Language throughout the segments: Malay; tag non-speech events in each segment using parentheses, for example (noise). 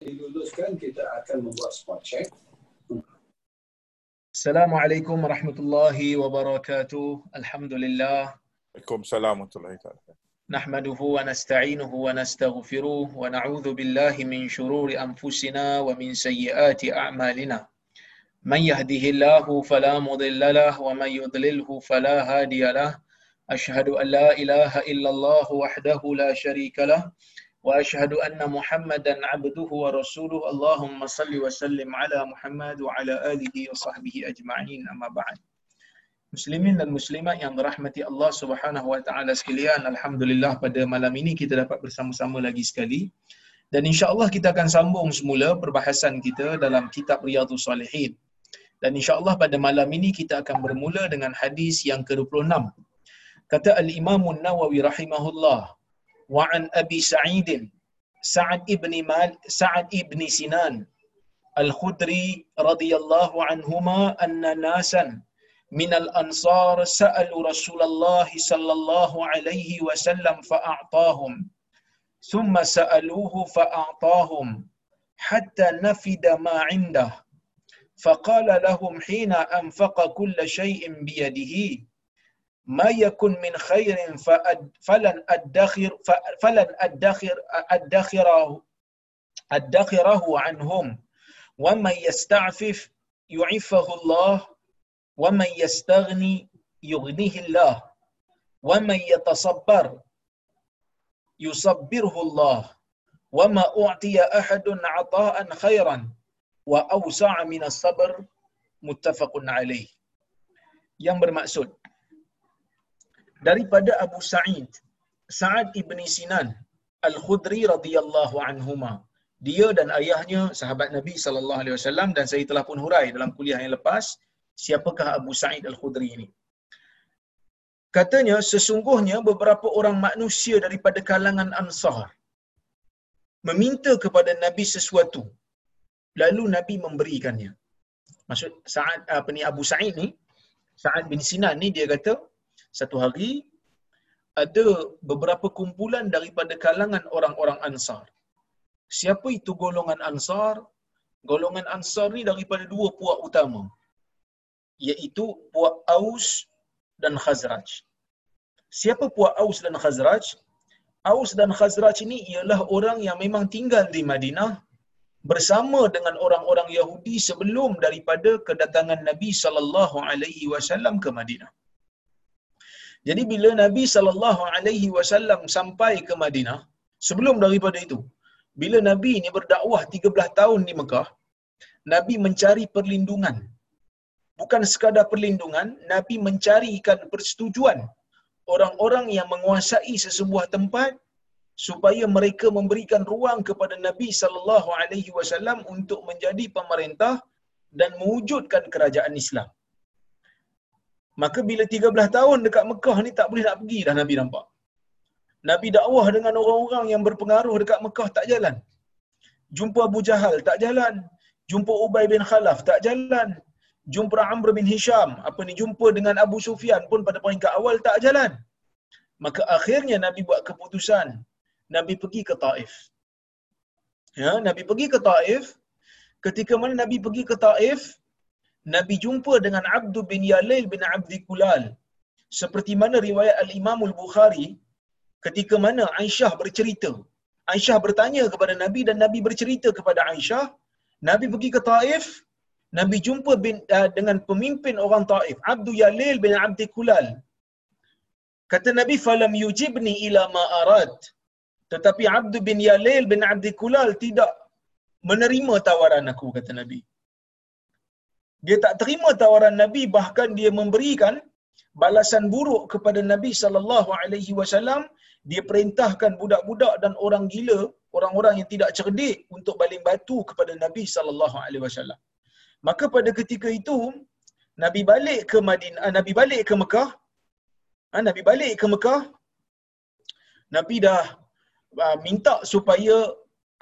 diluluskan kita akan membuat spot check Assalamualaikum warahmatullahi wabarakatuh. Alhamdulillah. Waalaikumsalam warahmatullahi wabarakatuh. نحمده ونستعينه ونستغفره ونعوذ بالله من شرور أنفسنا ومن سيئات أعمالنا من يهده الله فلا مضل له ومن يضلله فلا هادي له أشهد أن لا إله إلا الله وحده لا شريك له وأشهد أن محمدا عبده ورسوله اللهم صل وسلم على محمد وعلى آله وصحبه أجمعين أما بعد Muslimin dan muslimat yang dirahmati Allah Subhanahu wa taala sekalian, alhamdulillah pada malam ini kita dapat bersama-sama lagi sekali. Dan insya-Allah kita akan sambung semula perbahasan kita dalam kitab Riyadhus Salihin. Dan insya-Allah pada malam ini kita akan bermula dengan hadis yang ke-26. Kata Al-Imam An-Nawawi rahimahullah, wa an Abi Sa'id Sa'ad ibn Mal Sa'ad ibn Sinan Al-Khudri radhiyallahu anhuma anna nasan من الأنصار سألوا رسول الله صلى الله عليه وسلم فأعطاهم ثم سألوه فأعطاهم حتى نفد ما عنده فقال لهم حين أنفق كل شيء بيده ما يكن من خير فلن أدخر فلن أدخر أدخره أدخره عنهم. ومن يستعفف يعفه الله ومن يستغني يغنيه الله. ومن يتصبر يصبره الله. وما أعطي أحد عطاء خيرا وأوسع من الصبر متفق عليه. Yang bermaksud daripada Abu Sa'id Sa'ad ibni Sinan Al-Khudri radhiyallahu anhuma dia dan ayahnya sahabat Nabi sallallahu alaihi wasallam dan saya telah pun hurai dalam kuliah yang lepas siapakah Abu Sa'id Al-Khudri ini. Katanya sesungguhnya beberapa orang manusia daripada kalangan Ansar meminta kepada Nabi sesuatu lalu Nabi memberikannya. Maksud Sa'ad apa ni Abu Sa'id ni Sa'ad bin Sinan ni dia kata satu hari ada beberapa kumpulan daripada kalangan orang-orang Ansar. Siapa itu golongan Ansar? Golongan Ansar ni daripada dua puak utama iaitu puak Aus dan Khazraj. Siapa puak Aus dan Khazraj? Aus dan Khazraj ini ialah orang yang memang tinggal di Madinah bersama dengan orang-orang Yahudi sebelum daripada kedatangan Nabi sallallahu alaihi wasallam ke Madinah. Jadi bila Nabi sallallahu alaihi wasallam sampai ke Madinah, sebelum daripada itu, bila Nabi ini berdakwah 13 tahun di Mekah, Nabi mencari perlindungan bukan sekadar perlindungan, Nabi mencarikan persetujuan orang-orang yang menguasai sesebuah tempat supaya mereka memberikan ruang kepada Nabi sallallahu alaihi wasallam untuk menjadi pemerintah dan mewujudkan kerajaan Islam. Maka bila 13 tahun dekat Mekah ni tak boleh nak pergi dah Nabi nampak. Nabi dakwah dengan orang-orang yang berpengaruh dekat Mekah tak jalan. Jumpa Abu Jahal tak jalan. Jumpa Ubay bin Khalaf tak jalan jumpa Amr bin Hisham, apa ni jumpa dengan Abu Sufyan pun pada peringkat awal tak jalan. Maka akhirnya Nabi buat keputusan, Nabi pergi ke Taif. Ya, Nabi pergi ke Taif. Ketika mana Nabi pergi ke Taif, Nabi jumpa dengan Abdul bin Yalil bin Abdi Kulal. Seperti mana riwayat Al-Imam Al-Bukhari, ketika mana Aisyah bercerita. Aisyah bertanya kepada Nabi dan Nabi bercerita kepada Aisyah, Nabi pergi ke Taif, Nabi jumpa bin, uh, dengan pemimpin orang Taif, Abdul Yalil bin Abdi Kulal. Kata Nabi, "Falam yujibni ila ma arad." Tetapi Abdul bin Yalil bin Abdi Kulal tidak menerima tawaran aku, kata Nabi. Dia tak terima tawaran Nabi, bahkan dia memberikan balasan buruk kepada Nabi sallallahu alaihi wasallam. Dia perintahkan budak-budak dan orang gila, orang-orang yang tidak cerdik untuk baling batu kepada Nabi sallallahu alaihi wasallam. Maka pada ketika itu Nabi balik ke Madinah, Nabi balik ke Mekah. Ha, Nabi balik ke Mekah. Nabi dah uh, minta supaya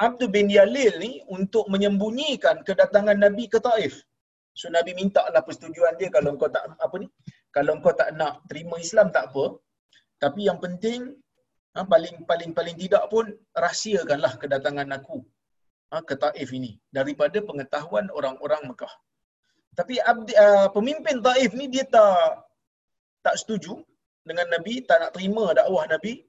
Abdul bin Yalil ni untuk menyembunyikan kedatangan Nabi ke Taif. So Nabi minta lah persetujuan dia kalau kau tak apa ni, kalau kau tak nak terima Islam tak apa. Tapi yang penting ha, paling paling paling tidak pun rahsiakanlah kedatangan aku. ha, ke Taif ini daripada pengetahuan orang-orang Mekah. Tapi abdi, uh, pemimpin Taif ni dia tak tak setuju dengan Nabi, tak nak terima dakwah Nabi.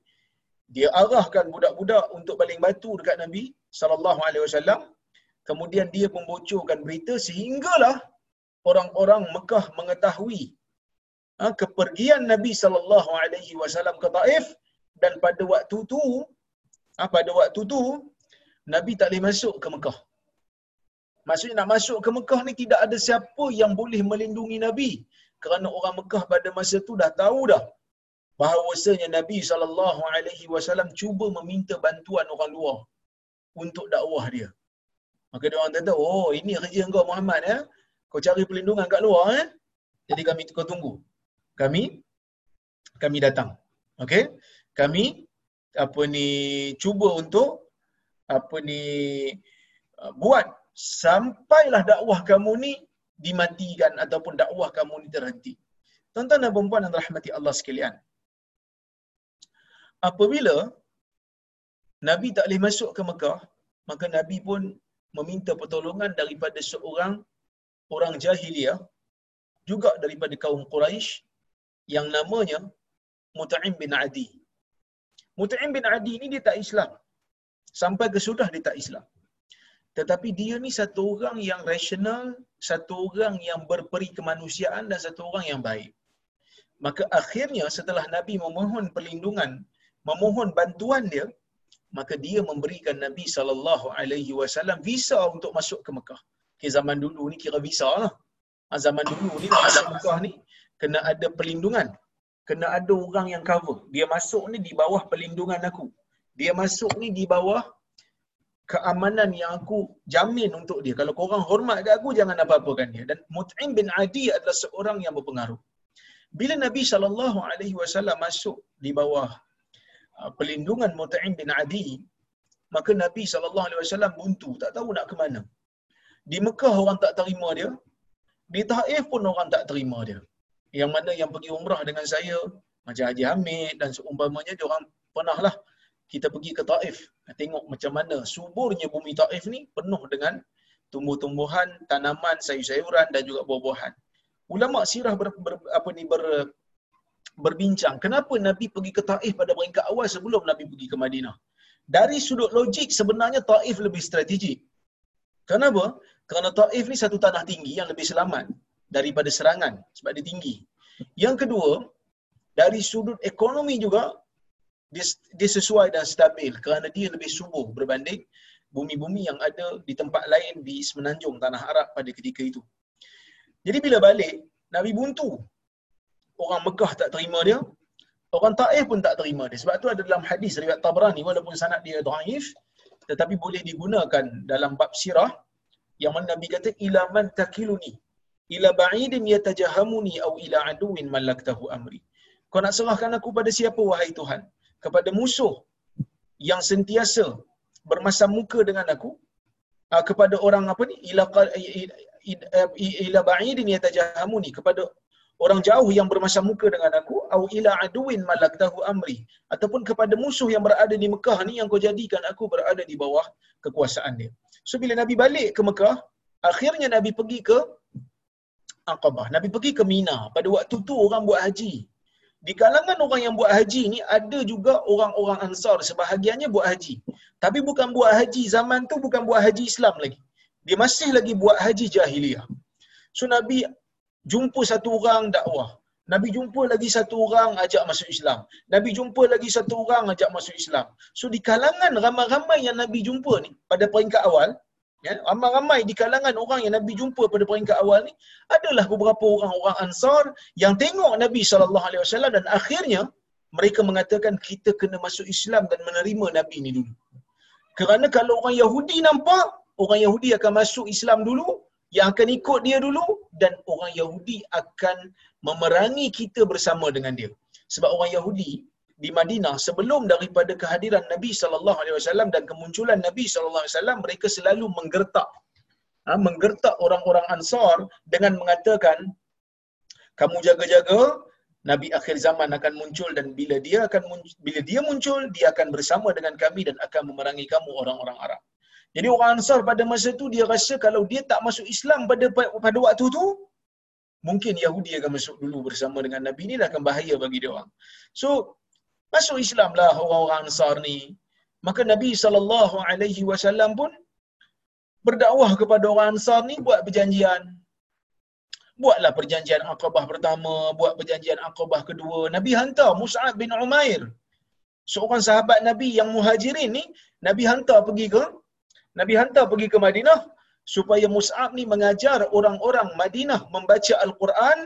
Dia arahkan budak-budak untuk baling batu dekat Nabi sallallahu alaihi wasallam. Kemudian dia membocorkan berita sehinggalah orang-orang Mekah mengetahui ha, kepergian Nabi sallallahu alaihi wasallam ke Taif dan pada waktu tu ha, pada waktu tu Nabi tak boleh masuk ke Mekah. Maksudnya nak masuk ke Mekah ni tidak ada siapa yang boleh melindungi Nabi. Kerana orang Mekah pada masa tu dah tahu dah bahawasanya Nabi sallallahu alaihi wasallam cuba meminta bantuan orang luar untuk dakwah dia. Maka dia orang kata, "Oh, ini kerja engkau Muhammad ya. Kau cari perlindungan kat luar ya. Jadi kami kau tunggu. Kami kami datang. Okey? Kami apa ni cuba untuk apa ni uh, buat sampailah dakwah kamu ni dimatikan ataupun dakwah kamu ni terhenti. Tuan-tuan dan puan-puan yang rahmati Allah sekalian. Apabila Nabi tak boleh masuk ke Mekah, maka Nabi pun meminta pertolongan daripada seorang orang jahiliyah juga daripada kaum Quraisy yang namanya Mut'im bin Adi. Mut'im bin Adi ni dia tak Islam. Sampai ke sudah dia tak Islam. Tetapi dia ni satu orang yang rasional, satu orang yang berperi kemanusiaan dan satu orang yang baik. Maka akhirnya setelah Nabi memohon perlindungan, memohon bantuan dia, maka dia memberikan Nabi sallallahu alaihi wasallam visa untuk masuk ke Mekah. Okay, zaman dulu ni kira visa lah. Ha, zaman dulu ni masuk Mekah ni kena ada perlindungan. Kena ada orang yang cover. Dia masuk ni di bawah perlindungan aku. Dia masuk ni di bawah keamanan yang aku jamin untuk dia. Kalau korang hormat ke aku, jangan apa-apakan dia. Dan Mut'im bin Adi adalah seorang yang berpengaruh. Bila Nabi SAW masuk di bawah uh, pelindungan Mut'im bin Adi, maka Nabi SAW buntu, tak tahu nak ke mana. Di Mekah orang tak terima dia, di Taif pun orang tak terima dia. Yang mana yang pergi umrah dengan saya, macam Haji Hamid dan seumpamanya, dia orang pernah lah kita pergi ke Taif tengok macam mana suburnya bumi Taif ni penuh dengan tumbuh-tumbuhan, tanaman, sayur-sayuran dan juga buah-buahan. Ulama sirah ber, ber, apa ni ber, berbincang kenapa Nabi pergi ke Taif pada peringkat awal sebelum Nabi pergi ke Madinah. Dari sudut logik sebenarnya Taif lebih strategik. Kenapa? Kerana Taif ni satu tanah tinggi yang lebih selamat daripada serangan sebab dia tinggi. Yang kedua, dari sudut ekonomi juga dia, dia sesuai dan stabil kerana dia lebih subur berbanding bumi-bumi yang ada di tempat lain di semenanjung tanah Arab pada ketika itu. Jadi bila balik, Nabi buntu. Orang Mekah tak terima dia, orang Taif pun tak terima dia. Sebab tu ada dalam hadis riwayat Tabrani walaupun sanad dia dhaif tetapi boleh digunakan dalam bab sirah yang mana Nabi kata ila man takiluni ila ba'idin yatajahamuni au ila aduwin malaktahu amri. Kau nak serahkan aku pada siapa wahai Tuhan? kepada musuh yang sentiasa bermasam muka dengan aku uh, kepada orang apa ni ila ila ba'idin yatajahamuni kepada orang jauh yang bermasam muka dengan aku au ila aduin malaktahu amri ataupun kepada musuh yang berada di Mekah ni yang kau jadikan aku berada di bawah kekuasaan dia. So bila Nabi balik ke Mekah, akhirnya Nabi pergi ke Aqabah. Nabi pergi ke Mina. Pada waktu tu orang buat haji di kalangan orang yang buat haji ni ada juga orang-orang ansar sebahagiannya buat haji. Tapi bukan buat haji zaman tu bukan buat haji Islam lagi. Dia masih lagi buat haji jahiliyah. So Nabi jumpa satu orang dakwah. Nabi jumpa lagi satu orang ajak masuk Islam. Nabi jumpa lagi satu orang ajak masuk Islam. So di kalangan ramai-ramai yang Nabi jumpa ni pada peringkat awal, ya, ramai-ramai di kalangan orang yang Nabi jumpa pada peringkat awal ni adalah beberapa orang-orang Ansar yang tengok Nabi sallallahu alaihi wasallam dan akhirnya mereka mengatakan kita kena masuk Islam dan menerima Nabi ni dulu. Kerana kalau orang Yahudi nampak, orang Yahudi akan masuk Islam dulu, yang akan ikut dia dulu dan orang Yahudi akan memerangi kita bersama dengan dia. Sebab orang Yahudi di Madinah sebelum daripada kehadiran Nabi sallallahu alaihi wasallam dan kemunculan Nabi sallallahu alaihi wasallam mereka selalu menggertak ha, menggertak orang-orang Ansar dengan mengatakan kamu jaga-jaga Nabi akhir zaman akan muncul dan bila dia akan muncul, bila dia muncul dia akan bersama dengan kami dan akan memerangi kamu orang-orang Arab. Jadi orang Ansar pada masa tu dia rasa kalau dia tak masuk Islam pada pada waktu tu mungkin Yahudi akan masuk dulu bersama dengan Nabi ni dah akan bahaya bagi dia orang. So masuk Islam lah orang-orang Ansar ni. Maka Nabi sallallahu alaihi wasallam pun berdakwah kepada orang Ansar ni buat perjanjian. Buatlah perjanjian Aqabah pertama, buat perjanjian Aqabah kedua. Nabi hantar Mus'ab bin Umair. Seorang sahabat Nabi yang muhajirin ni, Nabi hantar pergi ke Nabi hantar pergi ke Madinah supaya Mus'ab ni mengajar orang-orang Madinah membaca Al-Quran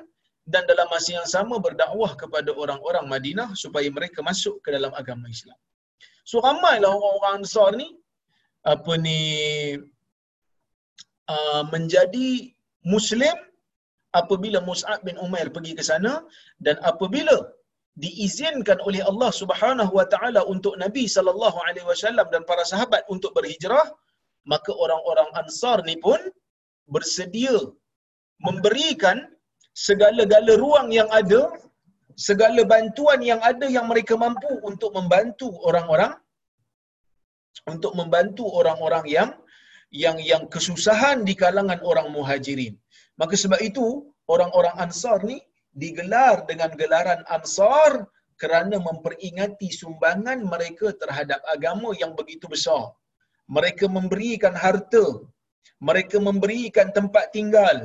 dan dalam masa yang sama berdakwah kepada orang-orang Madinah supaya mereka masuk ke dalam agama Islam. So ramailah orang-orang Ansar ni apa ni uh, menjadi Muslim apabila Mus'ab bin Umair pergi ke sana dan apabila diizinkan oleh Allah Subhanahu wa taala untuk Nabi sallallahu alaihi wasallam dan para sahabat untuk berhijrah maka orang-orang Ansar ni pun bersedia memberikan segala-gala ruang yang ada segala bantuan yang ada yang mereka mampu untuk membantu orang-orang untuk membantu orang-orang yang yang yang kesusahan di kalangan orang muhajirin. Maka sebab itu orang-orang Ansar ni digelar dengan gelaran Ansar kerana memperingati sumbangan mereka terhadap agama yang begitu besar. Mereka memberikan harta, mereka memberikan tempat tinggal,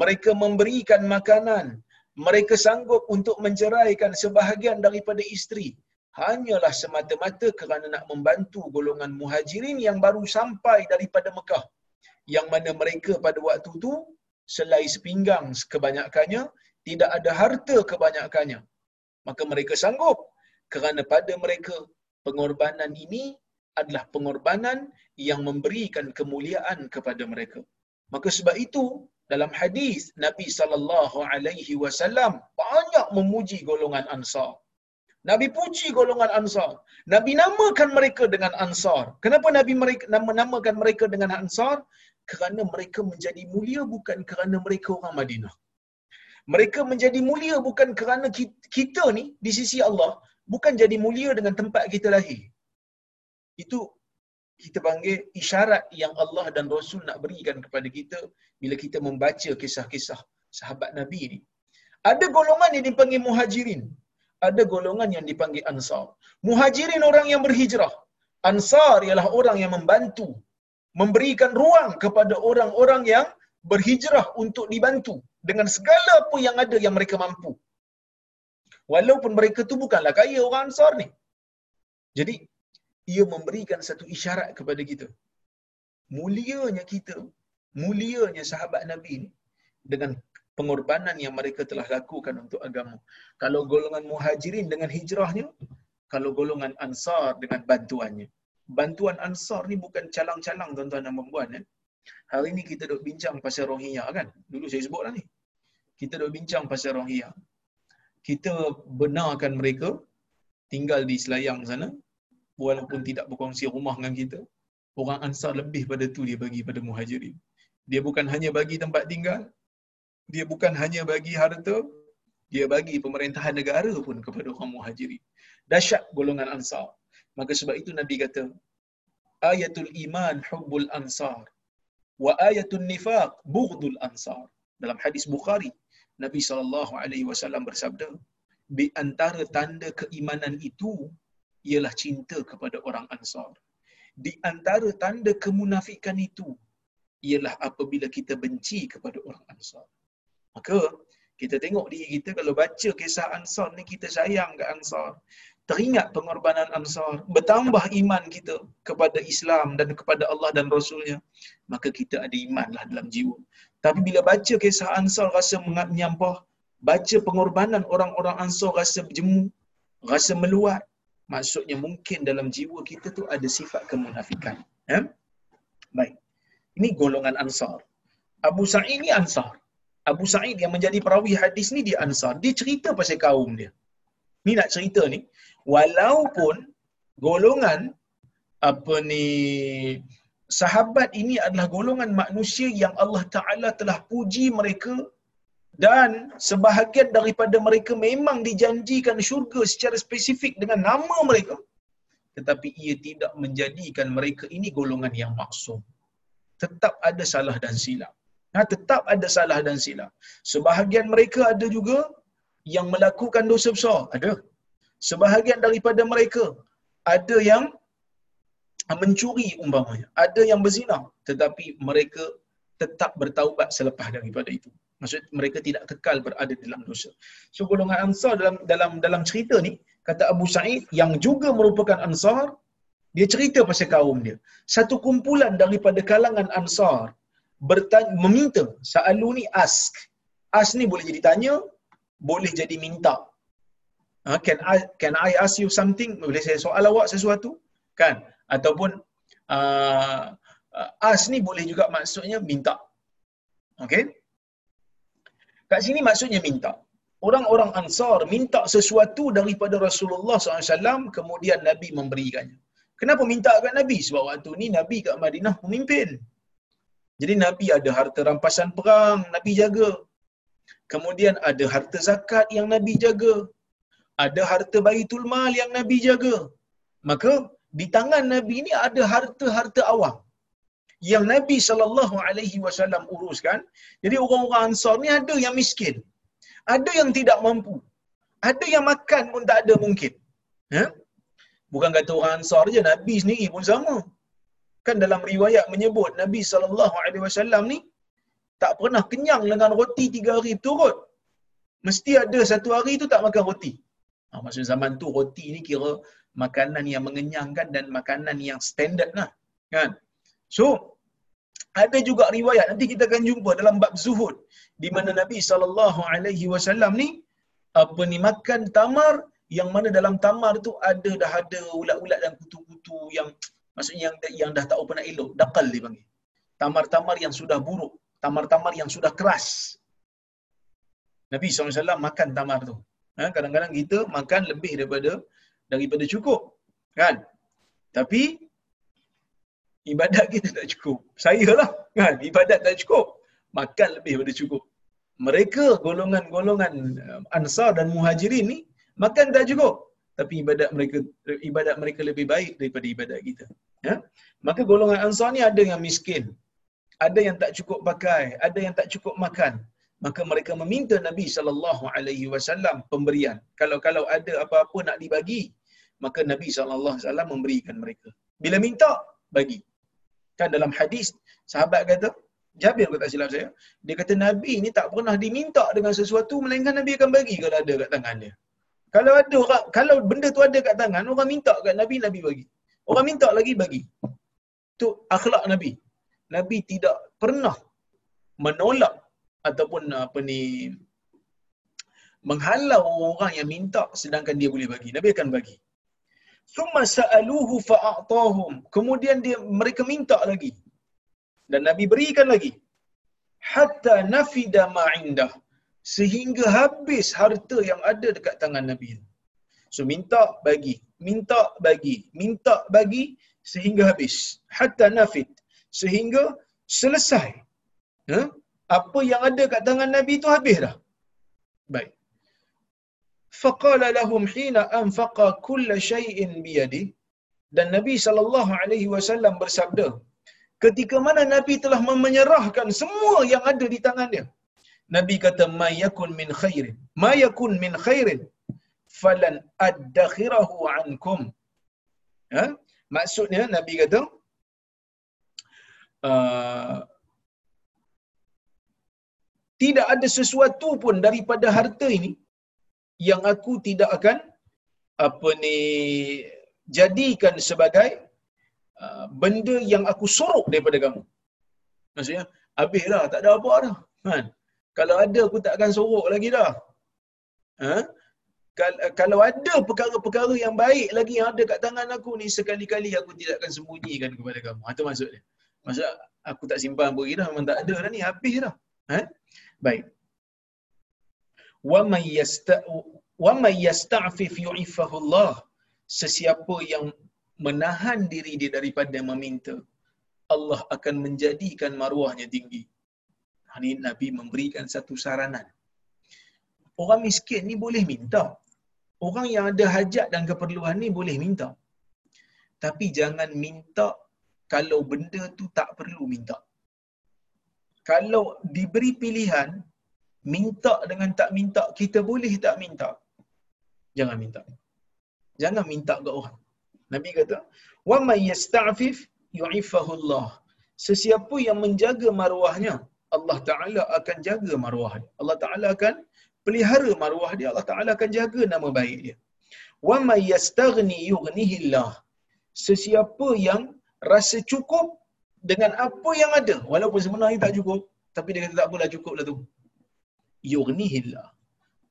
mereka memberikan makanan, mereka sanggup untuk menceraikan sebahagian daripada isteri. Hanyalah semata-mata kerana nak membantu golongan muhajirin yang baru sampai daripada Mekah. Yang mana mereka pada waktu tu selai sepinggang kebanyakannya tidak ada harta kebanyakannya maka mereka sanggup. Kerana pada mereka pengorbanan ini adalah pengorbanan yang memberikan kemuliaan kepada mereka maka sebab itu dalam hadis Nabi sallallahu alaihi wasallam banyak memuji golongan Ansar Nabi puji golongan Ansar. Nabi namakan mereka dengan Ansar. Kenapa Nabi mereka nama namakan mereka dengan Ansar? Kerana mereka menjadi mulia bukan kerana mereka orang Madinah. Mereka menjadi mulia bukan kerana kita ni di sisi Allah bukan jadi mulia dengan tempat kita lahir. Itu kita panggil isyarat yang Allah dan Rasul nak berikan kepada kita bila kita membaca kisah-kisah sahabat Nabi ni. Ada golongan yang dipanggil muhajirin ada golongan yang dipanggil Ansar. Muhajirin orang yang berhijrah. Ansar ialah orang yang membantu, memberikan ruang kepada orang-orang yang berhijrah untuk dibantu dengan segala apa yang ada yang mereka mampu. Walaupun mereka tu bukanlah kaya orang Ansar ni. Jadi, ia memberikan satu isyarat kepada kita. Mulianya kita, mulianya sahabat Nabi ni dengan pengorbanan yang mereka telah lakukan untuk agama. Kalau golongan muhajirin dengan hijrahnya, kalau golongan ansar dengan bantuannya. Bantuan ansar ni bukan calang-calang tuan-tuan dan puan ya. Hari ni kita duk bincang pasal Rohingya kan? Dulu saya sebut lah ni. Kita duk bincang pasal Rohingya. Kita benarkan mereka tinggal di Selayang sana walaupun tidak berkongsi rumah dengan kita. Orang ansar lebih pada tu dia bagi pada muhajirin. Dia bukan hanya bagi tempat tinggal, dia bukan hanya bagi harta, dia bagi pemerintahan negara pun kepada orang muhajirin. Dahsyat golongan ansar. Maka sebab itu Nabi kata, ayatul iman hubbul ansar wa ayatul nifaq bughdul ansar. Dalam hadis Bukhari, Nabi SAW bersabda, di antara tanda keimanan itu ialah cinta kepada orang ansar. Di antara tanda kemunafikan itu ialah apabila kita benci kepada orang ansar. Maka kita tengok diri kita kalau baca kisah Ansar ni kita sayang ke Ansar. Teringat pengorbanan Ansar, bertambah iman kita kepada Islam dan kepada Allah dan Rasulnya, maka kita ada imanlah dalam jiwa. Tapi bila baca kisah Ansar rasa menyampah, baca pengorbanan orang-orang Ansar rasa jemu, rasa meluat, maksudnya mungkin dalam jiwa kita tu ada sifat kemunafikan. Ya? Baik. Ini golongan Ansar. Abu Sa'id ni Ansar. Abu Sa'id yang menjadi perawi hadis ni dia Ansar. Dia cerita pasal kaum dia. Ni nak cerita ni. Walaupun golongan apa ni sahabat ini adalah golongan manusia yang Allah Ta'ala telah puji mereka dan sebahagian daripada mereka memang dijanjikan syurga secara spesifik dengan nama mereka. tetapi ia tidak menjadikan mereka ini golongan yang maksum. Tetap ada salah dan silap. Ha, tetap ada salah dan silap. Sebahagian mereka ada juga yang melakukan dosa besar. Ada. Sebahagian daripada mereka ada yang mencuri umpamanya. Ada yang berzina. Tetapi mereka tetap bertaubat selepas daripada itu. Maksud mereka tidak kekal berada dalam dosa. So golongan Ansar dalam dalam dalam cerita ni kata Abu Sa'id yang juga merupakan Ansar dia cerita pasal kaum dia. Satu kumpulan daripada kalangan Ansar bertanya, meminta Sa'alu ni ask. Ask ni boleh jadi tanya, boleh jadi minta. Ha, can I can I ask you something? Boleh saya soal awak sesuatu? Kan? Ataupun uh, ask ni boleh juga maksudnya minta. Okay? Kat sini maksudnya minta. Orang-orang Ansar minta sesuatu daripada Rasulullah SAW, kemudian Nabi memberikannya. Kenapa minta kat Nabi? Sebab waktu ni Nabi kat Madinah pemimpin. Jadi Nabi ada harta rampasan perang, Nabi jaga. Kemudian ada harta zakat yang Nabi jaga. Ada harta baitul mal yang Nabi jaga. Maka di tangan Nabi ni ada harta-harta awam yang Nabi sallallahu alaihi wasallam uruskan. Jadi orang-orang Ansar ni ada yang miskin. Ada yang tidak mampu. Ada yang makan pun tak ada mungkin. Ya? Bukan kata orang Ansar je, Nabi sendiri pun sama. Kan dalam riwayat menyebut Nabi sallallahu alaihi wasallam ni tak pernah kenyang dengan roti tiga hari turut. Mesti ada satu hari tu tak makan roti. Ha, maksud zaman tu roti ni kira makanan yang mengenyangkan dan makanan yang standard lah. Kan? So, ada juga riwayat nanti kita akan jumpa dalam bab zuhud di mana Nabi sallallahu alaihi wasallam ni apa ni makan tamar yang mana dalam tamar tu ada dah ada ulat-ulat dan kutu-kutu yang maksudnya yang yang dah tak apa nak elok dakal dia panggil. Tamar-tamar yang sudah buruk tamar-tamar yang sudah keras. Nabi SAW makan tamar tu. Ha, kadang-kadang kita makan lebih daripada daripada cukup kan? Tapi ibadat kita tak cukup. Saya lah, kan? Ibadat tak cukup. Makan lebih daripada cukup. Mereka, golongan-golongan uh, Ansar dan Muhajirin ni, makan tak cukup. Tapi ibadat mereka ibadat mereka lebih baik daripada ibadat kita. Ya? Maka golongan Ansar ni ada yang miskin. Ada yang tak cukup pakai. Ada yang tak cukup makan. Maka mereka meminta Nabi sallallahu alaihi wasallam pemberian. Kalau kalau ada apa-apa nak dibagi, maka Nabi sallallahu alaihi wasallam memberikan mereka. Bila minta, bagi. Kan dalam hadis sahabat kata Jabir kata silap saya, dia kata Nabi ni tak pernah diminta dengan sesuatu melainkan Nabi akan bagi kalau ada kat tangan dia. Kalau ada orang, kalau benda tu ada kat tangan, orang minta kat Nabi, Nabi bagi. Orang minta lagi, bagi. Tu akhlak Nabi. Nabi tidak pernah menolak ataupun apa ni menghalau orang yang minta sedangkan dia boleh bagi. Nabi akan bagi. Thumma sa'aluhu fa'atahum. Kemudian dia mereka minta lagi. Dan Nabi berikan lagi. Hatta nafida ma'indah. Sehingga habis harta yang ada dekat tangan Nabi. So minta bagi, minta bagi, minta bagi sehingga habis. Hatta nafid. Sehingga selesai. Ha? Apa yang ada kat tangan Nabi itu habis dah. Baik. فقال لهم حين أنفق كل شيء بيده dan Nabi sallallahu alaihi wasallam bersabda ketika mana Nabi telah menyerahkan semua yang ada di tangannya, Nabi kata mayakun min khairin. Mayakun min khairin. Falan addakhirahu ankum. Ha? maksudnya Nabi kata uh, tidak ada sesuatu pun daripada harta ini yang aku tidak akan apa ni jadikan sebagai uh, benda yang aku sorok daripada kamu. Maksudnya, habis dah, tak ada apa dah. Kan? Kalau ada, aku tak akan sorok lagi dah. Ha? Kalau ada perkara-perkara yang baik lagi yang ada kat tangan aku ni, sekali-kali aku tidak akan sembunyikan kepada kamu. Itu maksud dia. Maksud aku tak simpan pun dah, memang tak ada dah ni, habis dah. Ha? Baik. وَمَنْ يَسْتَعْفِفْ يُعِفَّهُ اللَّهِ Sesiapa yang menahan diri dia daripada meminta, Allah akan menjadikan maruahnya tinggi. Ini Nabi memberikan satu saranan. Orang miskin ni boleh minta. Orang yang ada hajat dan keperluan ni boleh minta. Tapi jangan minta kalau benda tu tak perlu minta. Kalau diberi pilihan, minta dengan tak minta, kita boleh tak minta. Jangan minta. Jangan minta ke orang. Nabi kata, "Wa may yasta'fif yu'ifahu Allah." Sesiapa yang menjaga maruahnya, Allah Taala akan jaga maruah dia. Allah Taala akan pelihara maruah dia. Allah Taala akan jaga nama baik dia. Wa may yastaghni yughnihi Allah. Sesiapa yang rasa cukup dengan apa yang ada, walaupun sebenarnya tak cukup, tapi dia kata tak apalah cukup lah tu. Yughnihi Allah.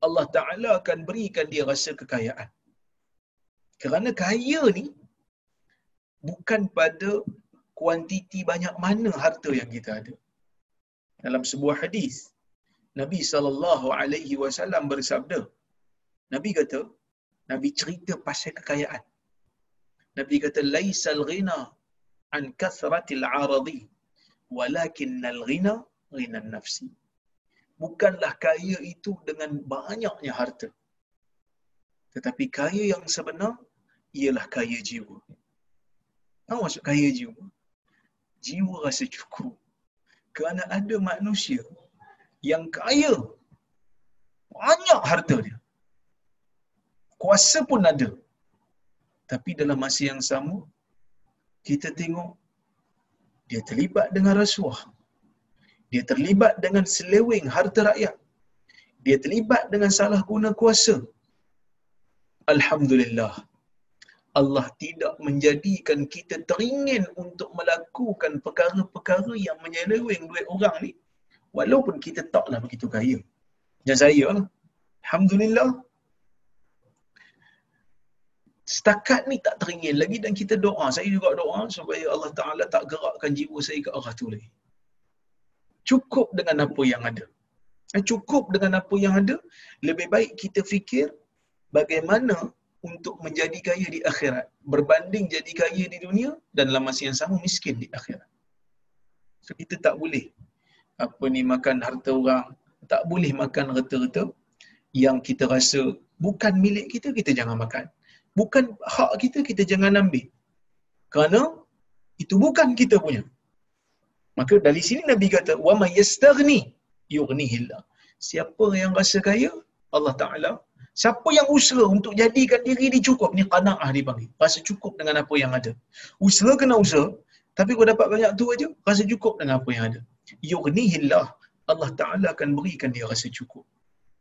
Allah Taala akan berikan dia rasa kekayaan. Kerana kaya ni bukan pada kuantiti banyak mana harta yang kita ada. Dalam sebuah hadis, Nabi sallallahu alaihi wasallam bersabda. Nabi kata, Nabi cerita pasal kekayaan. Nabi kata laisal ghina an kathratil aradi walakinnal ghina ghina nafsi. Bukanlah kaya itu dengan banyaknya harta. Tetapi kaya yang sebenar ialah kaya jiwa. Apa maksud kaya jiwa? Jiwa rasa cukup. Kerana ada manusia yang kaya. Banyak harta dia. Kuasa pun ada. Tapi dalam masa yang sama, kita tengok dia terlibat dengan rasuah. Dia terlibat dengan seleweng harta rakyat. Dia terlibat dengan salah guna kuasa. Alhamdulillah. Allah tidak menjadikan kita teringin untuk melakukan perkara-perkara yang menyeleweng duit orang ni. Walaupun kita taklah begitu kaya. Yang saya lah. Alhamdulillah. Setakat ni tak teringin lagi dan kita doa. Saya juga doa supaya Allah Ta'ala tak gerakkan jiwa saya ke arah tu lagi. Cukup dengan apa yang ada. Eh, cukup dengan apa yang ada. Lebih baik kita fikir bagaimana untuk menjadi kaya di akhirat berbanding jadi kaya di dunia dan dalam masa yang sama miskin di akhirat. So kita tak boleh apa ni makan harta orang, tak boleh makan reta-reta yang kita rasa bukan milik kita kita jangan makan. Bukan hak kita kita jangan ambil. Kerana itu bukan kita punya. Maka dari sini Nabi kata wa may yastaghni yughnihillah. Siapa yang rasa kaya Allah Taala Siapa yang usaha untuk jadikan diri dia cukup, ni qanaah dipanggil. Rasa cukup dengan apa yang ada. Usaha kena usaha, tapi kau dapat banyak tu aja, rasa cukup dengan apa yang ada. Yughnihillah, Allah Ta'ala akan berikan dia rasa cukup.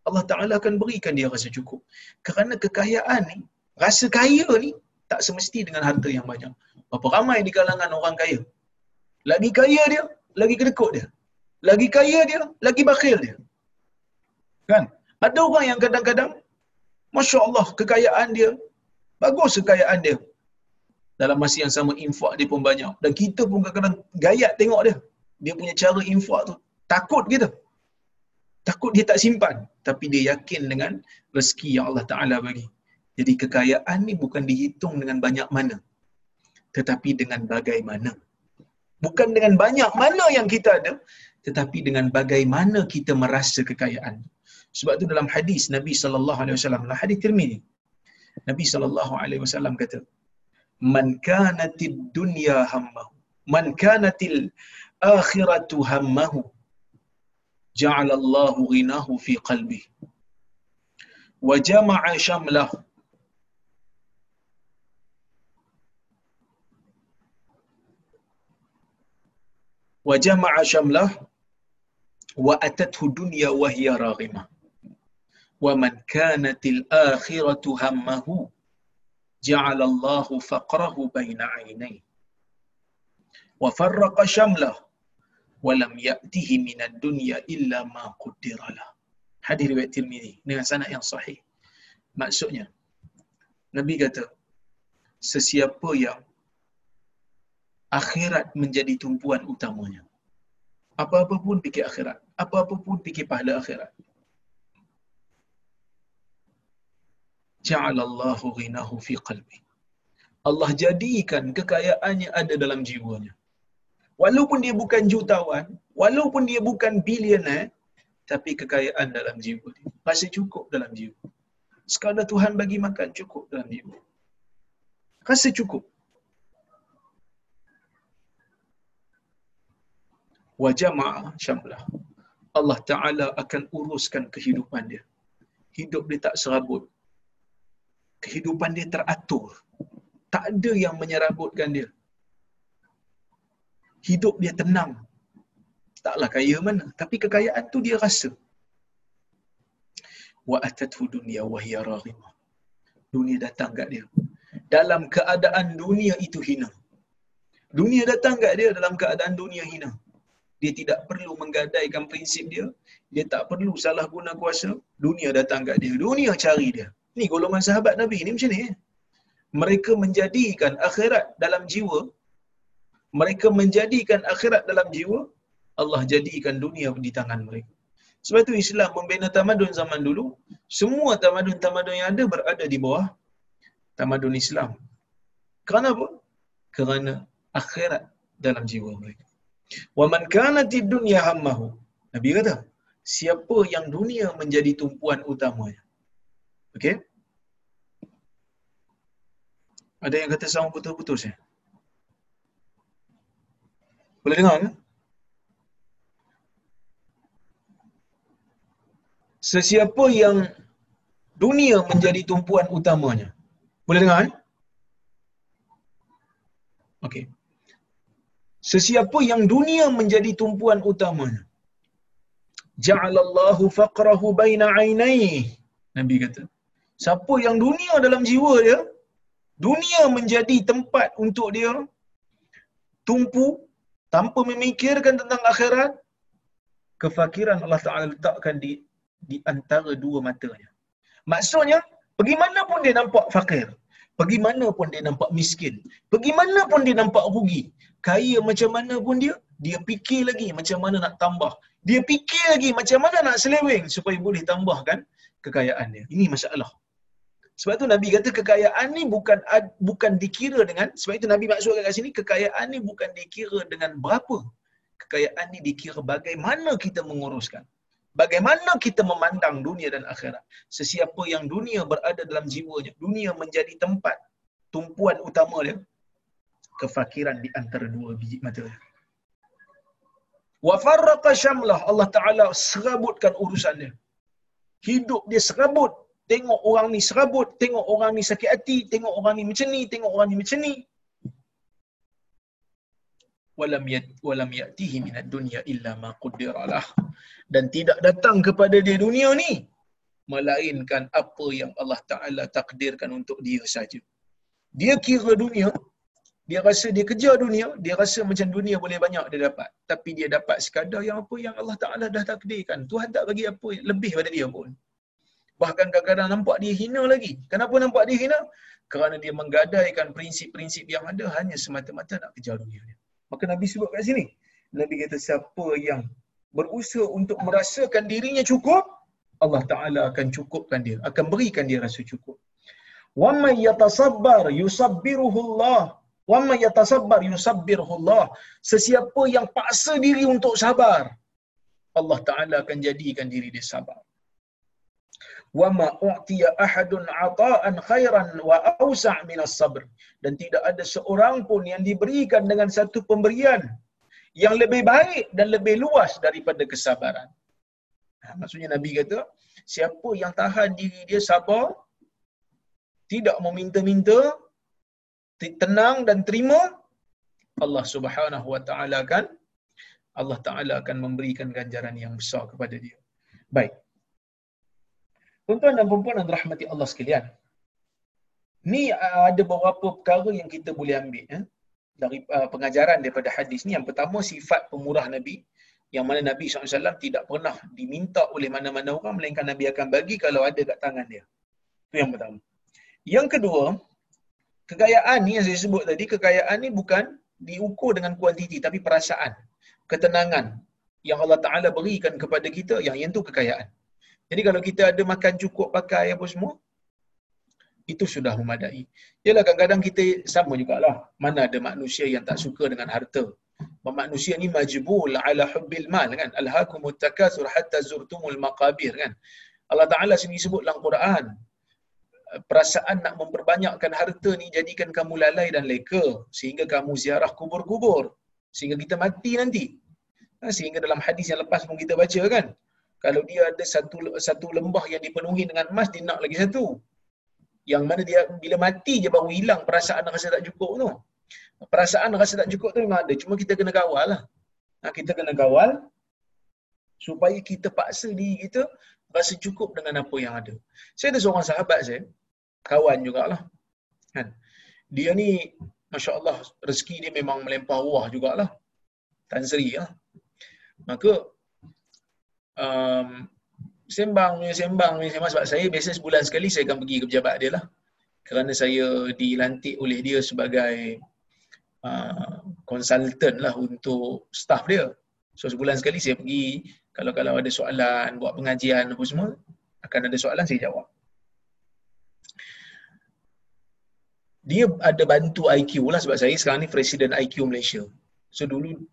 Allah Ta'ala akan berikan dia rasa cukup. Kerana kekayaan ni, rasa kaya ni, tak semesti dengan harta yang banyak. Berapa ramai di kalangan orang kaya. Lagi kaya dia, lagi kedekut dia. Lagi kaya dia, lagi bakhil dia. Kan? Ada orang yang kadang-kadang Masya Allah, kekayaan dia. Bagus kekayaan dia. Dalam masa yang sama, infak dia pun banyak. Dan kita pun kadang-kadang gayat tengok dia. Dia punya cara infak tu. Takut kita. Takut dia tak simpan. Tapi dia yakin dengan rezeki yang Allah Ta'ala bagi. Jadi kekayaan ni bukan dihitung dengan banyak mana. Tetapi dengan bagaimana. Bukan dengan banyak mana yang kita ada. Tetapi dengan bagaimana kita merasa kekayaan. Sebab tu dalam hadis Nabi sallallahu alaihi wasallam, dalam hadis Tirmizi. Nabi sallallahu alaihi wasallam kata, "Man kanatid dunya hammahu, man kanatil akhiratu hammahu, ja'ala Allah ghinahu fi qalbihi." Wa jama'a وجمع شمله وأتته دنيا وهي راغمة. ومن كانت الآخرة همه جعل الله فقره بين عينيه. وفرق شمله ولم يأته من الدنيا إلا ما قدر له. Hadis riwayat Tirmizi. Dengan sanad yang sahih. Maksudnya Nabi kata sesiapa yang akhirat menjadi tumpuan utamanya apa-apa pun fikir akhirat apa-apa pun fikir pahala akhirat ja'alallahu ghinahu fi qalbi. Allah jadikan kekayaannya ada dalam jiwanya. Walaupun dia bukan jutawan, walaupun dia bukan bilioner, tapi kekayaan dalam jiwa dia. Rasa cukup dalam jiwa. Sekadar Tuhan bagi makan cukup dalam jiwa. Rasa cukup. Wa jama'a syamlah. Allah Taala akan uruskan kehidupan dia. Hidup dia tak serabut. Kehidupan dia teratur. Tak ada yang menyerabutkan dia. Hidup dia tenang. Taklah kaya mana, tapi kekayaan tu dia rasa. Wa atathu dunya wa hiya raghimah. Dunia datang kat dia. Dalam keadaan dunia itu hina. Dunia datang kat dia dalam keadaan dunia hina. Dia tidak perlu menggadaikan prinsip dia. Dia tak perlu salah guna kuasa. Dunia datang kat dia. Dunia cari dia. Ni golongan sahabat Nabi ni macam ni. Mereka menjadikan akhirat dalam jiwa. Mereka menjadikan akhirat dalam jiwa. Allah jadikan dunia di tangan mereka. Sebab itu Islam membina tamadun zaman dulu. Semua tamadun-tamadun yang ada berada di bawah tamadun Islam. Kerana apa? Kerana akhirat dalam jiwa mereka. Wa man kanat dunya hammahu. Nabi kata, siapa yang dunia menjadi tumpuan utamanya. Okey? Ada yang kata sama putus-putus ya? Boleh dengar ke? Sesiapa yang dunia menjadi tumpuan utamanya. Boleh dengar? Eh? Okey. Sesiapa yang dunia menjadi tumpuan utamanya. Ja'alallahu faqrahu baina ainaihi. Nabi kata. Siapa yang dunia dalam jiwa dia, dunia menjadi tempat untuk dia tumpu tanpa memikirkan tentang akhirat, kefakiran Allah Ta'ala letakkan di di antara dua matanya. Maksudnya, pergi mana pun dia nampak fakir. Pergi mana pun dia nampak miskin. Pergi mana pun dia nampak rugi. Kaya macam mana pun dia, dia fikir lagi macam mana nak tambah. Dia fikir lagi macam mana nak seleweng supaya boleh tambahkan kekayaan dia. Ini masalah. Sebab tu Nabi kata kekayaan ni bukan bukan dikira dengan sebab itu Nabi maksudkan kat sini kekayaan ni bukan dikira dengan berapa. Kekayaan ni dikira bagaimana kita menguruskan. Bagaimana kita memandang dunia dan akhirat. Sesiapa yang dunia berada dalam jiwanya, dunia menjadi tempat tumpuan utama dia, kefakiran di antara dua biji mata dia. Wa farraqa syamlah Allah Taala serabutkan urusan dia. Hidup dia serabut. Tengok orang ni serabut, tengok orang ni sakit hati, tengok orang ni macam ni, tengok orang ni macam ni. Walam yat walam yatihi minad dunya illa ma qaddara lah. Dan tidak datang kepada dia dunia ni melainkan apa yang Allah Taala takdirkan untuk dia saja. Dia kira dunia, dia rasa dia kejar dunia, dia rasa macam dunia boleh banyak dia dapat. Tapi dia dapat sekadar yang apa yang Allah Ta'ala dah takdirkan. Tuhan tak bagi apa lebih pada dia pun. Bahkan kadang-kadang nampak dia hina lagi. Kenapa nampak dia hina? Kerana dia menggadaikan prinsip-prinsip yang ada hanya semata-mata nak kejar dunia dia. Maka Nabi sebut kat sini. Nabi kata siapa yang berusaha untuk merasakan dirinya cukup, Allah Taala akan cukupkan dia, akan berikan dia rasa cukup. Wa may yatasabbar yusabbiruhu Allah. Wa may yatasabbar yusabbiruhu Allah. Sesiapa yang paksa diri untuk sabar, Allah Taala akan jadikan diri dia sabar wa ma u'tiya ahadun ata'an khairan wa awsa' min as-sabr dan tidak ada seorang pun yang diberikan dengan satu pemberian yang lebih baik dan lebih luas daripada kesabaran. Ha, maksudnya Nabi kata, siapa yang tahan diri dia sabar, tidak meminta-minta, tenang dan terima, Allah Subhanahu wa taala akan Allah taala akan memberikan ganjaran yang besar kepada dia. Baik. Tuan-tuan dan puan-puan yang dirahmati Allah sekalian. Ni uh, ada beberapa perkara yang kita boleh ambil eh? dari uh, pengajaran daripada hadis ni. Yang pertama sifat pemurah Nabi yang mana Nabi SAW tidak pernah diminta oleh mana-mana orang melainkan Nabi akan bagi kalau ada kat tangan dia. Itu yang pertama. Yang kedua, kekayaan ni yang saya sebut tadi, kekayaan ni bukan diukur dengan kuantiti tapi perasaan, ketenangan yang Allah Taala berikan kepada kita yang yang tu kekayaan. Jadi kalau kita ada makan cukup pakai apa semua, itu sudah memadai. Yalah kadang-kadang kita sama jugalah. Mana ada manusia yang tak suka dengan harta. Manusia ni majbul ala hubbil mal kan. Alhaakumut takasur hatta zurtumul maqabir kan. Allah Ta'ala sendiri sebut dalam Quran. Perasaan nak memperbanyakkan harta ni jadikan kamu lalai dan leka. Sehingga kamu ziarah kubur-kubur. Sehingga kita mati nanti. Ha, sehingga dalam hadis yang lepas pun kita baca kan, kalau dia ada satu satu lembah yang dipenuhi dengan emas, dia nak lagi satu. Yang mana dia bila mati je baru hilang perasaan rasa tak cukup tu. Perasaan rasa tak cukup tu memang ada. Cuma kita kena kawal lah. Ha, kita kena kawal supaya kita paksa diri kita rasa cukup dengan apa yang ada. Saya ada seorang sahabat saya, kawan jugalah. Kan? Dia ni, Masya Allah, rezeki dia memang melempah ruah jugalah. Tan Sri lah. Maka, um, sembang sembang sembang sebab saya biasa sebulan sekali saya akan pergi ke pejabat dia lah. Kerana saya dilantik oleh dia sebagai uh, lah untuk staff dia. So sebulan sekali saya pergi kalau kalau ada soalan, buat pengajian apa semua, akan ada soalan saya jawab. Dia ada bantu IQ lah sebab saya sekarang ni presiden IQ Malaysia. So dulu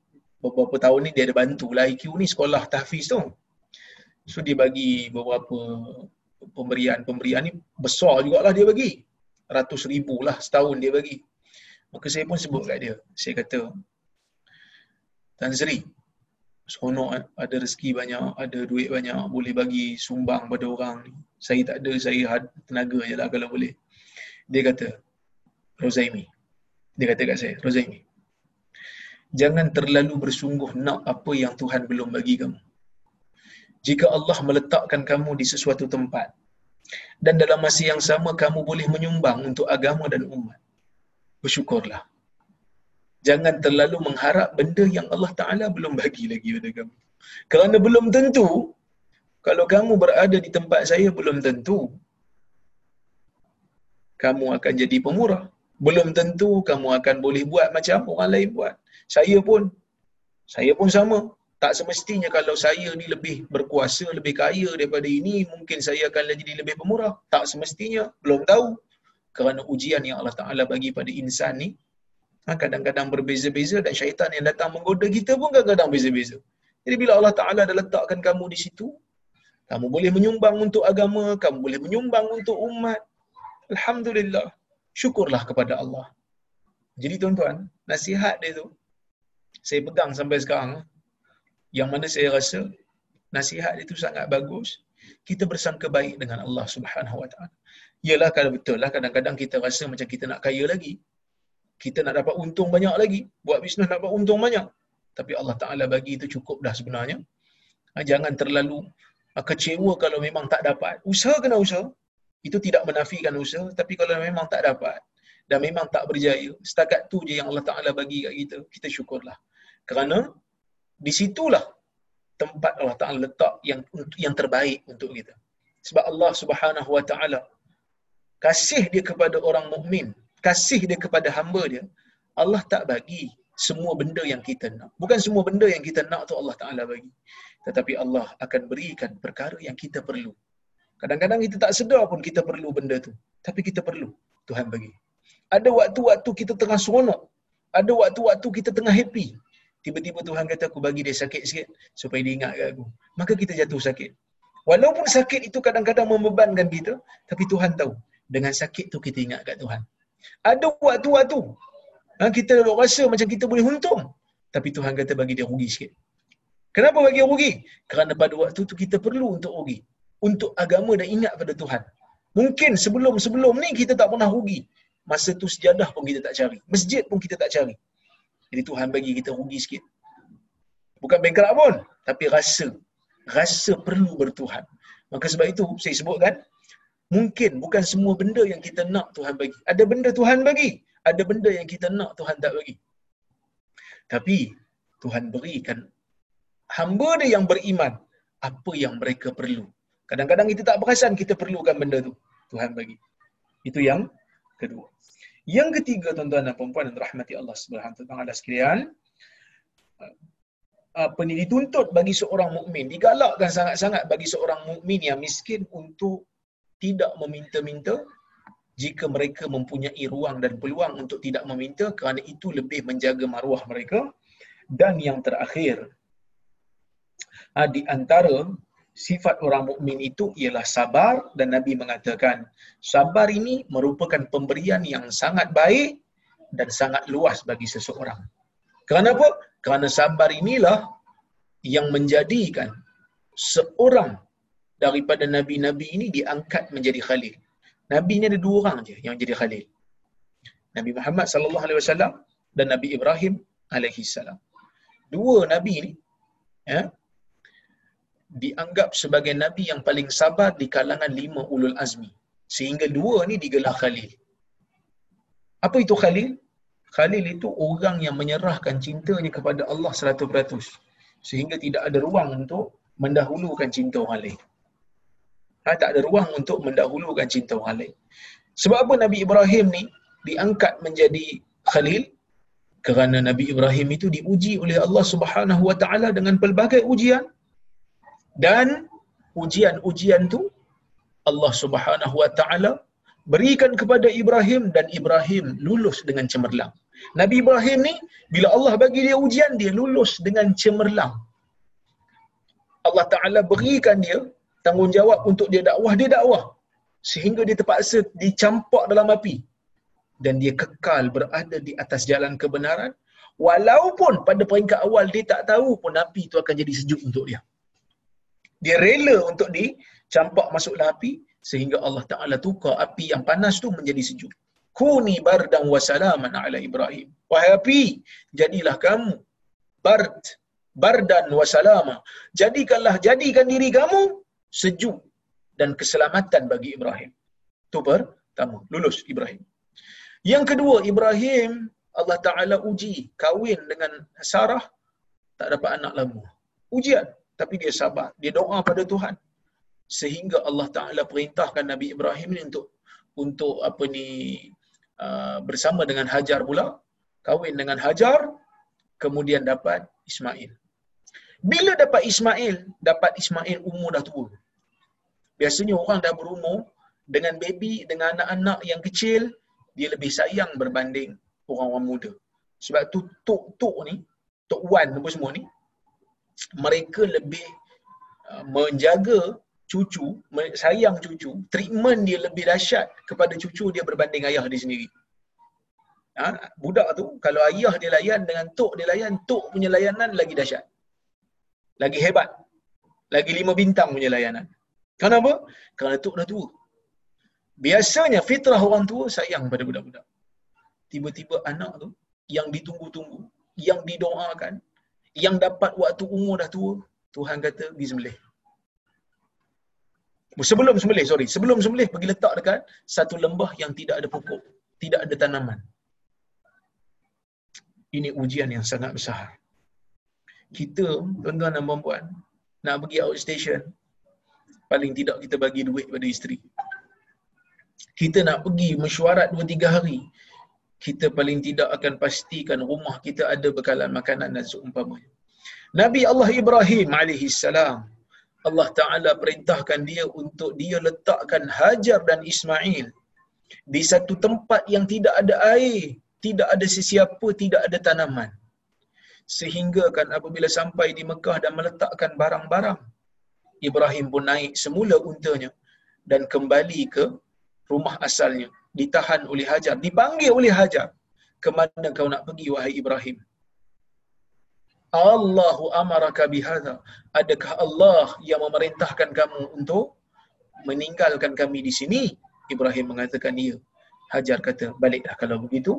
beberapa tahun ni dia ada bantu lah IQ ni sekolah tahfiz tu. So dia bagi beberapa pemberian-pemberian ni besar jugalah dia bagi. Ratus ribu lah setahun dia bagi. Maka saya pun sebut kat dia. Saya kata, Tan Sri, seronok ada rezeki banyak, ada duit banyak, boleh bagi sumbang pada orang. Saya tak ada, saya ada tenaga je lah kalau boleh. Dia kata, Rozaimi. Dia kata kat saya, Rozaimi. Jangan terlalu bersungguh nak apa yang Tuhan belum bagi kamu. Jika Allah meletakkan kamu di sesuatu tempat dan dalam masa yang sama kamu boleh menyumbang untuk agama dan umat, bersyukurlah. Jangan terlalu mengharap benda yang Allah Ta'ala belum bagi lagi pada kamu. Kerana belum tentu, kalau kamu berada di tempat saya, belum tentu kamu akan jadi pemurah. Belum tentu kamu akan boleh buat macam orang lain buat. Saya pun, saya pun sama. Tak semestinya kalau saya ni lebih berkuasa, lebih kaya daripada ini, mungkin saya akan jadi lebih pemurah. Tak semestinya, belum tahu. Kerana ujian yang Allah Ta'ala bagi pada insan ni, Ha, kadang-kadang berbeza-beza dan syaitan yang datang menggoda kita pun kadang-kadang beza-beza. Jadi bila Allah Ta'ala dah letakkan kamu di situ, kamu boleh menyumbang untuk agama, kamu boleh menyumbang untuk umat. Alhamdulillah. Syukurlah kepada Allah. Jadi tuan-tuan, nasihat dia tu, saya pegang sampai sekarang. Yang mana saya rasa, nasihat dia tu sangat bagus. Kita bersangka baik dengan Allah Subhanahu Wa Ta'ala. Yalah kalau betul lah kadang-kadang kita rasa macam kita nak kaya lagi. Kita nak dapat untung banyak lagi. Buat bisnes nak dapat untung banyak. Tapi Allah Taala bagi itu cukup dah sebenarnya. Ha, jangan terlalu ha, kecewa kalau memang tak dapat. Usaha kena usaha. Itu tidak menafikan usaha tapi kalau memang tak dapat dan memang tak berjaya setakat tu je yang Allah Taala bagi kat kita kita syukurlah. Kerana di situlah tempat Allah Taala letak yang yang terbaik untuk kita sebab Allah Subhanahu Wa Taala kasih dia kepada orang mukmin kasih dia kepada hamba dia, Allah tak bagi semua benda yang kita nak. Bukan semua benda yang kita nak tu Allah Ta'ala bagi. Tetapi Allah akan berikan perkara yang kita perlu. Kadang-kadang kita tak sedar pun kita perlu benda tu. Tapi kita perlu. Tuhan bagi. Ada waktu-waktu kita tengah seronok. Ada waktu-waktu kita tengah happy. Tiba-tiba Tuhan kata aku bagi dia sakit sikit supaya dia ingat aku. Maka kita jatuh sakit. Walaupun sakit itu kadang-kadang membebankan kita, tapi Tuhan tahu. Dengan sakit tu kita ingat kat Tuhan. Ada waktu-waktu ha, kita rasa macam kita boleh untung. Tapi Tuhan kata bagi dia rugi sikit. Kenapa bagi rugi? Kerana pada waktu tu kita perlu untuk rugi. Untuk agama dan ingat pada Tuhan. Mungkin sebelum-sebelum ni kita tak pernah rugi. Masa tu sejadah pun kita tak cari. Masjid pun kita tak cari. Jadi Tuhan bagi kita rugi sikit. Bukan bengkelak pun. Tapi rasa. Rasa perlu bertuhan. Maka sebab itu saya sebutkan Mungkin bukan semua benda yang kita nak Tuhan bagi. Ada benda Tuhan bagi. Ada benda yang kita nak Tuhan tak bagi. Tapi Tuhan berikan hamba dia yang beriman apa yang mereka perlu. Kadang-kadang kita tak perasan kita perlukan benda tu. Tuhan bagi. Itu yang kedua. Yang ketiga tuan-tuan dan puan-puan dan rahmati Allah Subhanahu wa taala sekalian, apa ni dituntut bagi seorang mukmin, digalakkan sangat-sangat bagi seorang mukmin yang miskin untuk tidak meminta-minta jika mereka mempunyai ruang dan peluang untuk tidak meminta kerana itu lebih menjaga maruah mereka. Dan yang terakhir ha, di antara sifat orang mukmin itu ialah sabar dan Nabi mengatakan sabar ini merupakan pemberian yang sangat baik dan sangat luas bagi seseorang. Kenapa? Kerana sabar inilah yang menjadikan seorang daripada nabi-nabi ini diangkat menjadi khalil. Nabi ni ada dua orang je yang jadi khalil. Nabi Muhammad sallallahu alaihi wasallam dan Nabi Ibrahim alaihi salam. Dua nabi ni ya dianggap sebagai nabi yang paling sabar di kalangan lima ulul azmi. Sehingga dua ni digelar khalil. Apa itu khalil? Khalil itu orang yang menyerahkan cintanya kepada Allah 100%. Sehingga tidak ada ruang untuk mendahulukan cinta orang lain. Ha, tak ada ruang untuk mendahulukan cinta orang lain. Sebab apa Nabi Ibrahim ni diangkat menjadi khalil? Kerana Nabi Ibrahim itu diuji oleh Allah Subhanahu Wa Taala dengan pelbagai ujian dan ujian-ujian tu Allah Subhanahu Wa Taala berikan kepada Ibrahim dan Ibrahim lulus dengan cemerlang. Nabi Ibrahim ni bila Allah bagi dia ujian dia lulus dengan cemerlang. Allah Taala berikan dia tanggungjawab untuk dia dakwah, dia dakwah. Sehingga dia terpaksa dicampak dalam api. Dan dia kekal berada di atas jalan kebenaran. Walaupun pada peringkat awal dia tak tahu pun api itu akan jadi sejuk untuk dia. Dia rela untuk dicampak masuk api. Sehingga Allah Ta'ala tukar api yang panas tu menjadi sejuk. Kuni bardan wa salaman ala Ibrahim. Wahai api, jadilah kamu bard, bardan wa salama. Jadikanlah, jadikan diri kamu sejuk dan keselamatan bagi Ibrahim. Itu pertama, lulus Ibrahim. Yang kedua, Ibrahim Allah Ta'ala uji kahwin dengan Sarah tak dapat anak lama. Ujian. Tapi dia sabar. Dia doa pada Tuhan. Sehingga Allah Ta'ala perintahkan Nabi Ibrahim ni untuk untuk apa ni uh, bersama dengan Hajar pula. Kahwin dengan Hajar. Kemudian dapat Ismail. Bila dapat Ismail, dapat Ismail umur dah tua. Biasanya orang dah berumur dengan baby, dengan anak-anak yang kecil, dia lebih sayang berbanding orang-orang muda. Sebab tu tok-tok ni, tok wan apa semua ni, mereka lebih uh, menjaga cucu, sayang cucu, treatment dia lebih dahsyat kepada cucu dia berbanding ayah dia sendiri. Ha? Budak tu, kalau ayah dia layan dengan tok dia layan, tok punya layanan lagi dahsyat. Lagi hebat. Lagi lima bintang punya layanan. Kenapa? Kerana tok dah tua. Biasanya fitrah orang tua sayang pada budak-budak. Tiba-tiba anak tu yang ditunggu-tunggu, yang didoakan, yang dapat waktu umur dah tua, Tuhan kata pergi sembelih. Sebelum sembelih, sorry. Sebelum sembelih, pergi letak dekat satu lembah yang tidak ada pokok. Tidak ada tanaman. Ini ujian yang sangat besar. Kita, tuan-tuan dan perempuan, nak pergi outstation, paling tidak kita bagi duit pada isteri. Kita nak pergi mesyuarat 2-3 hari, kita paling tidak akan pastikan rumah kita ada bekalan makanan dan seumpamanya. Nabi Allah Ibrahim alaihi salam Allah Taala perintahkan dia untuk dia letakkan Hajar dan Ismail di satu tempat yang tidak ada air, tidak ada sesiapa, tidak ada tanaman. Sehingga kan apabila sampai di Mekah dan meletakkan barang-barang, Ibrahim pun naik semula untanya dan kembali ke rumah asalnya ditahan oleh Hajar, dipanggil oleh Hajar. Kemana kau nak pergi wahai Ibrahim? Allahu amaraka bihadha. Adakah Allah yang memerintahkan kamu untuk meninggalkan kami di sini? Ibrahim mengatakan ya. Hajar kata, baliklah kalau begitu.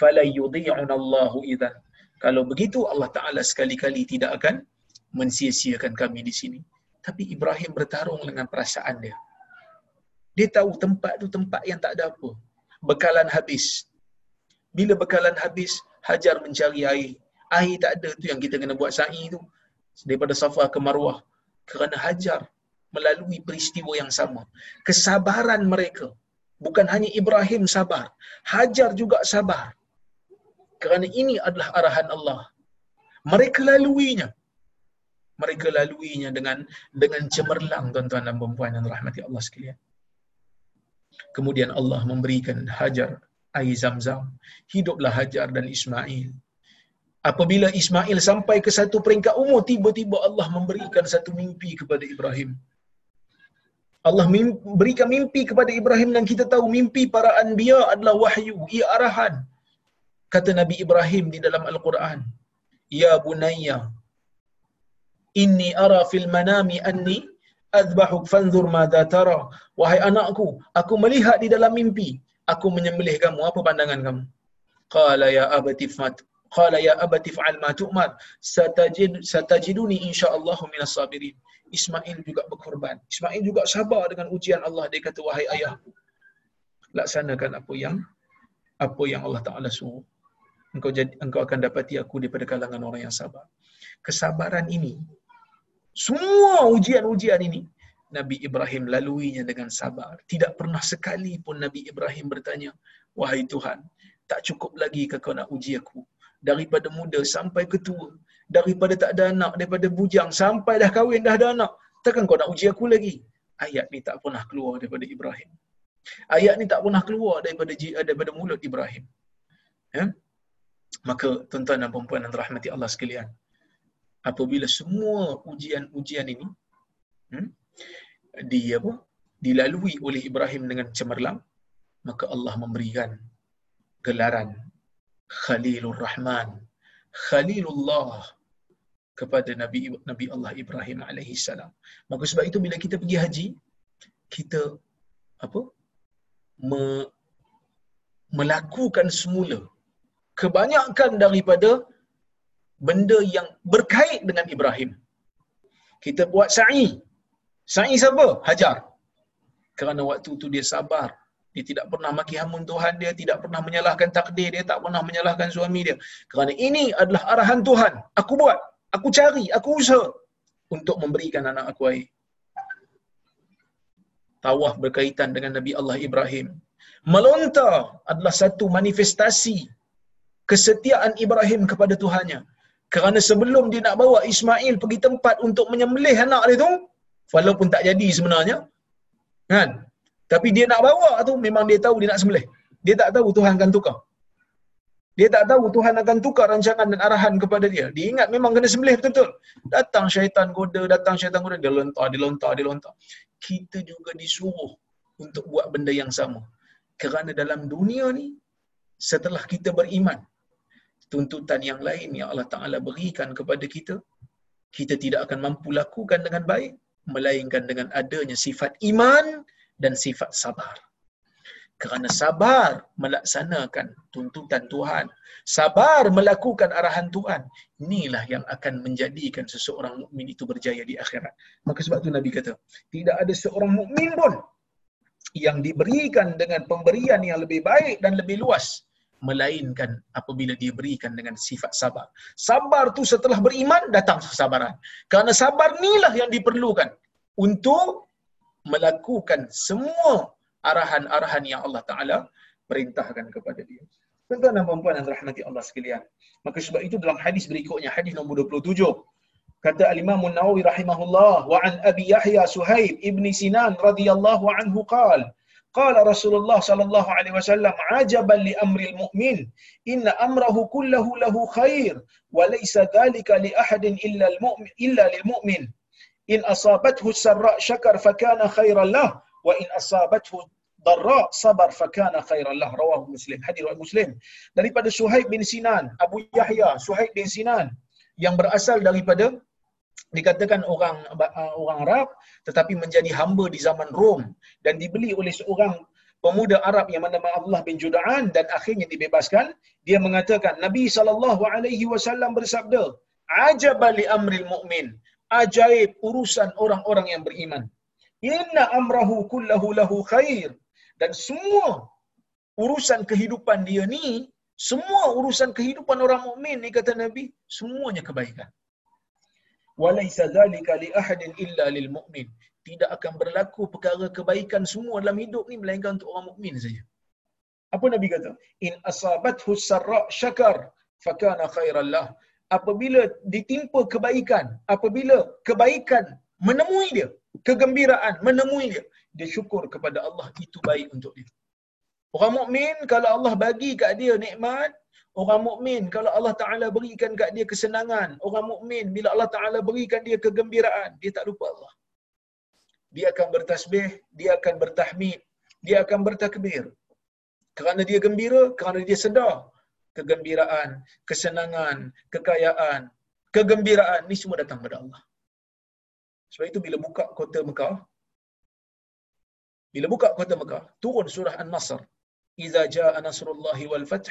Fala yudhi'un Allahu idhan. Kalau begitu Allah Ta'ala sekali-kali tidak akan mensia-siakan kami di sini. Tapi Ibrahim bertarung dengan perasaan dia. Dia tahu tempat tu tempat yang tak ada apa. Bekalan habis. Bila bekalan habis, Hajar mencari air. Air tak ada tu yang kita kena buat sa'i tu. Daripada Safa ke Marwah. Kerana Hajar melalui peristiwa yang sama. Kesabaran mereka. Bukan hanya Ibrahim sabar. Hajar juga sabar. Kerana ini adalah arahan Allah. Mereka laluinya. Mereka laluinya dengan dengan cemerlang tuan-tuan dan puan yang rahmati Allah sekalian. Kemudian Allah memberikan Hajar air zam-zam. Hiduplah Hajar dan Ismail. Apabila Ismail sampai ke satu peringkat umur, tiba-tiba Allah memberikan satu mimpi kepada Ibrahim. Allah memberikan mimpi kepada Ibrahim dan kita tahu mimpi para anbiya adalah wahyu, ia arahan. Kata Nabi Ibrahim di dalam Al-Quran, Ya bunayya, inni ara fil manami anni adbahuk fanzur madza tara. Wahai anakku aku melihat di dalam mimpi. Aku menyembelih kamu. Apa pandangan kamu? Qala ya abati fat qala ya abati fa'al ma tu'mar satajid satajiduni insyaallah minas sabirin. Ismail juga berkorban. Ismail juga sabar dengan ujian Allah. Dia kata wahai ayahku laksanakan apa yang apa yang Allah Taala suruh. Engkau jadi engkau akan dapati aku daripada kalangan orang yang sabar. Kesabaran ini semua ujian-ujian ini Nabi Ibrahim laluinya dengan sabar. Tidak pernah sekali pun Nabi Ibrahim bertanya, Wahai Tuhan, tak cukup lagi ke kau nak uji aku? Daripada muda sampai ketua, daripada tak ada anak, daripada bujang sampai dah kahwin dah ada anak, takkan kau nak uji aku lagi? Ayat ni tak pernah keluar daripada Ibrahim. Ayat ni tak pernah keluar daripada daripada mulut Ibrahim. Ya? Maka tuan-tuan dan puan-puan yang rahmati Allah sekalian, apabila semua ujian-ujian ini hmm, di apa dilalui oleh Ibrahim dengan cemerlang maka Allah memberikan gelaran Khalilur Rahman Khalilullah kepada Nabi Nabi Allah Ibrahim alaihi salam. Maka sebab itu bila kita pergi haji kita apa me, melakukan semula kebanyakan daripada benda yang berkait dengan Ibrahim. Kita buat sa'i. Sa'i siapa? Hajar. Kerana waktu tu dia sabar. Dia tidak pernah maki hamun Tuhan dia, tidak pernah menyalahkan takdir dia, tak pernah menyalahkan suami dia. Kerana ini adalah arahan Tuhan. Aku buat, aku cari, aku usaha untuk memberikan anak aku air. Tawaf berkaitan dengan Nabi Allah Ibrahim. Melontar adalah satu manifestasi kesetiaan Ibrahim kepada Tuhannya. Kerana sebelum dia nak bawa Ismail pergi tempat untuk menyembelih anak dia tu, walaupun tak jadi sebenarnya, kan? Tapi dia nak bawa tu memang dia tahu dia nak sembelih. Dia tak tahu Tuhan akan tukar. Dia tak tahu Tuhan akan tukar rancangan dan arahan kepada dia. Dia ingat memang kena sembelih betul-betul. Datang syaitan goda, datang syaitan goda, dia lontar, dia lontar, dia lontar. Kita juga disuruh untuk buat benda yang sama. Kerana dalam dunia ni, setelah kita beriman, tuntutan yang lain yang Allah Ta'ala berikan kepada kita, kita tidak akan mampu lakukan dengan baik, melainkan dengan adanya sifat iman dan sifat sabar. Kerana sabar melaksanakan tuntutan Tuhan, sabar melakukan arahan Tuhan, inilah yang akan menjadikan seseorang mukmin itu berjaya di akhirat. Maka sebab tu Nabi kata, tidak ada seorang mukmin pun yang diberikan dengan pemberian yang lebih baik dan lebih luas melainkan apabila dia berikan dengan sifat sabar. Sabar tu setelah beriman datang kesabaran. Kerana sabar inilah yang diperlukan untuk melakukan semua arahan-arahan yang Allah Taala perintahkan kepada dia. Tuan-tuan dan puan-puan yang rahmati Allah sekalian. Maka sebab itu dalam hadis berikutnya hadis nombor 27 kata al-Imam An-Nawawi rahimahullah wa an Abi Yahya Suhaib ibni Sinan radhiyallahu anhu qala Qala Rasulullah sallallahu alaihi wasallam ajaban li amril mu'min. Inna amrahu kullahu lahu khair wa laysa dhalika li ahadin illa al mu'min illa lil mu'min. In asabathu sarra syakar fa kana khairan lah. Wa in asabathu darra sabar fa kana khairan lah. Rawahu muslim. Hadis riwayat muslim. Daripada Suhaib bin Sinan Abu Yahya Suhaib bin Sinan yang berasal daripada dikatakan orang uh, orang Arab tetapi menjadi hamba di zaman Rom dan dibeli oleh seorang pemuda Arab yang bernama Abdullah bin Judaan dan akhirnya dibebaskan dia mengatakan Nabi sallallahu alaihi wasallam bersabda ajabal li amril mu'min ajaib urusan orang-orang yang beriman. Inna amrahu kullahu lahu khair dan semua urusan kehidupan dia ni semua urusan kehidupan orang mukmin ni kata Nabi semuanya kebaikan walaisa zalika li ahadin illa lil mu'min tidak akan berlaku perkara kebaikan semua dalam hidup ni melainkan untuk orang mukmin saja. Apa nabi kata? In asabathu sarra syakar fakana khairan lah apabila ditimpa kebaikan apabila kebaikan menemui dia kegembiraan menemui dia dia syukur kepada Allah itu baik untuk dia. Orang mukmin kalau Allah bagi kat dia nikmat Orang mukmin kalau Allah Taala berikan kat dia kesenangan, orang mukmin bila Allah Taala berikan dia kegembiraan, dia tak lupa Allah. Dia akan bertasbih, dia akan bertahmid, dia akan bertakbir. Kerana dia gembira, kerana dia sedar kegembiraan, kesenangan, kekayaan, kegembiraan ni semua datang pada Allah. Sebab itu bila buka kota Mekah, bila buka kota Mekah, turun surah An-Nasr. Iza jaa nasrullahi wal fath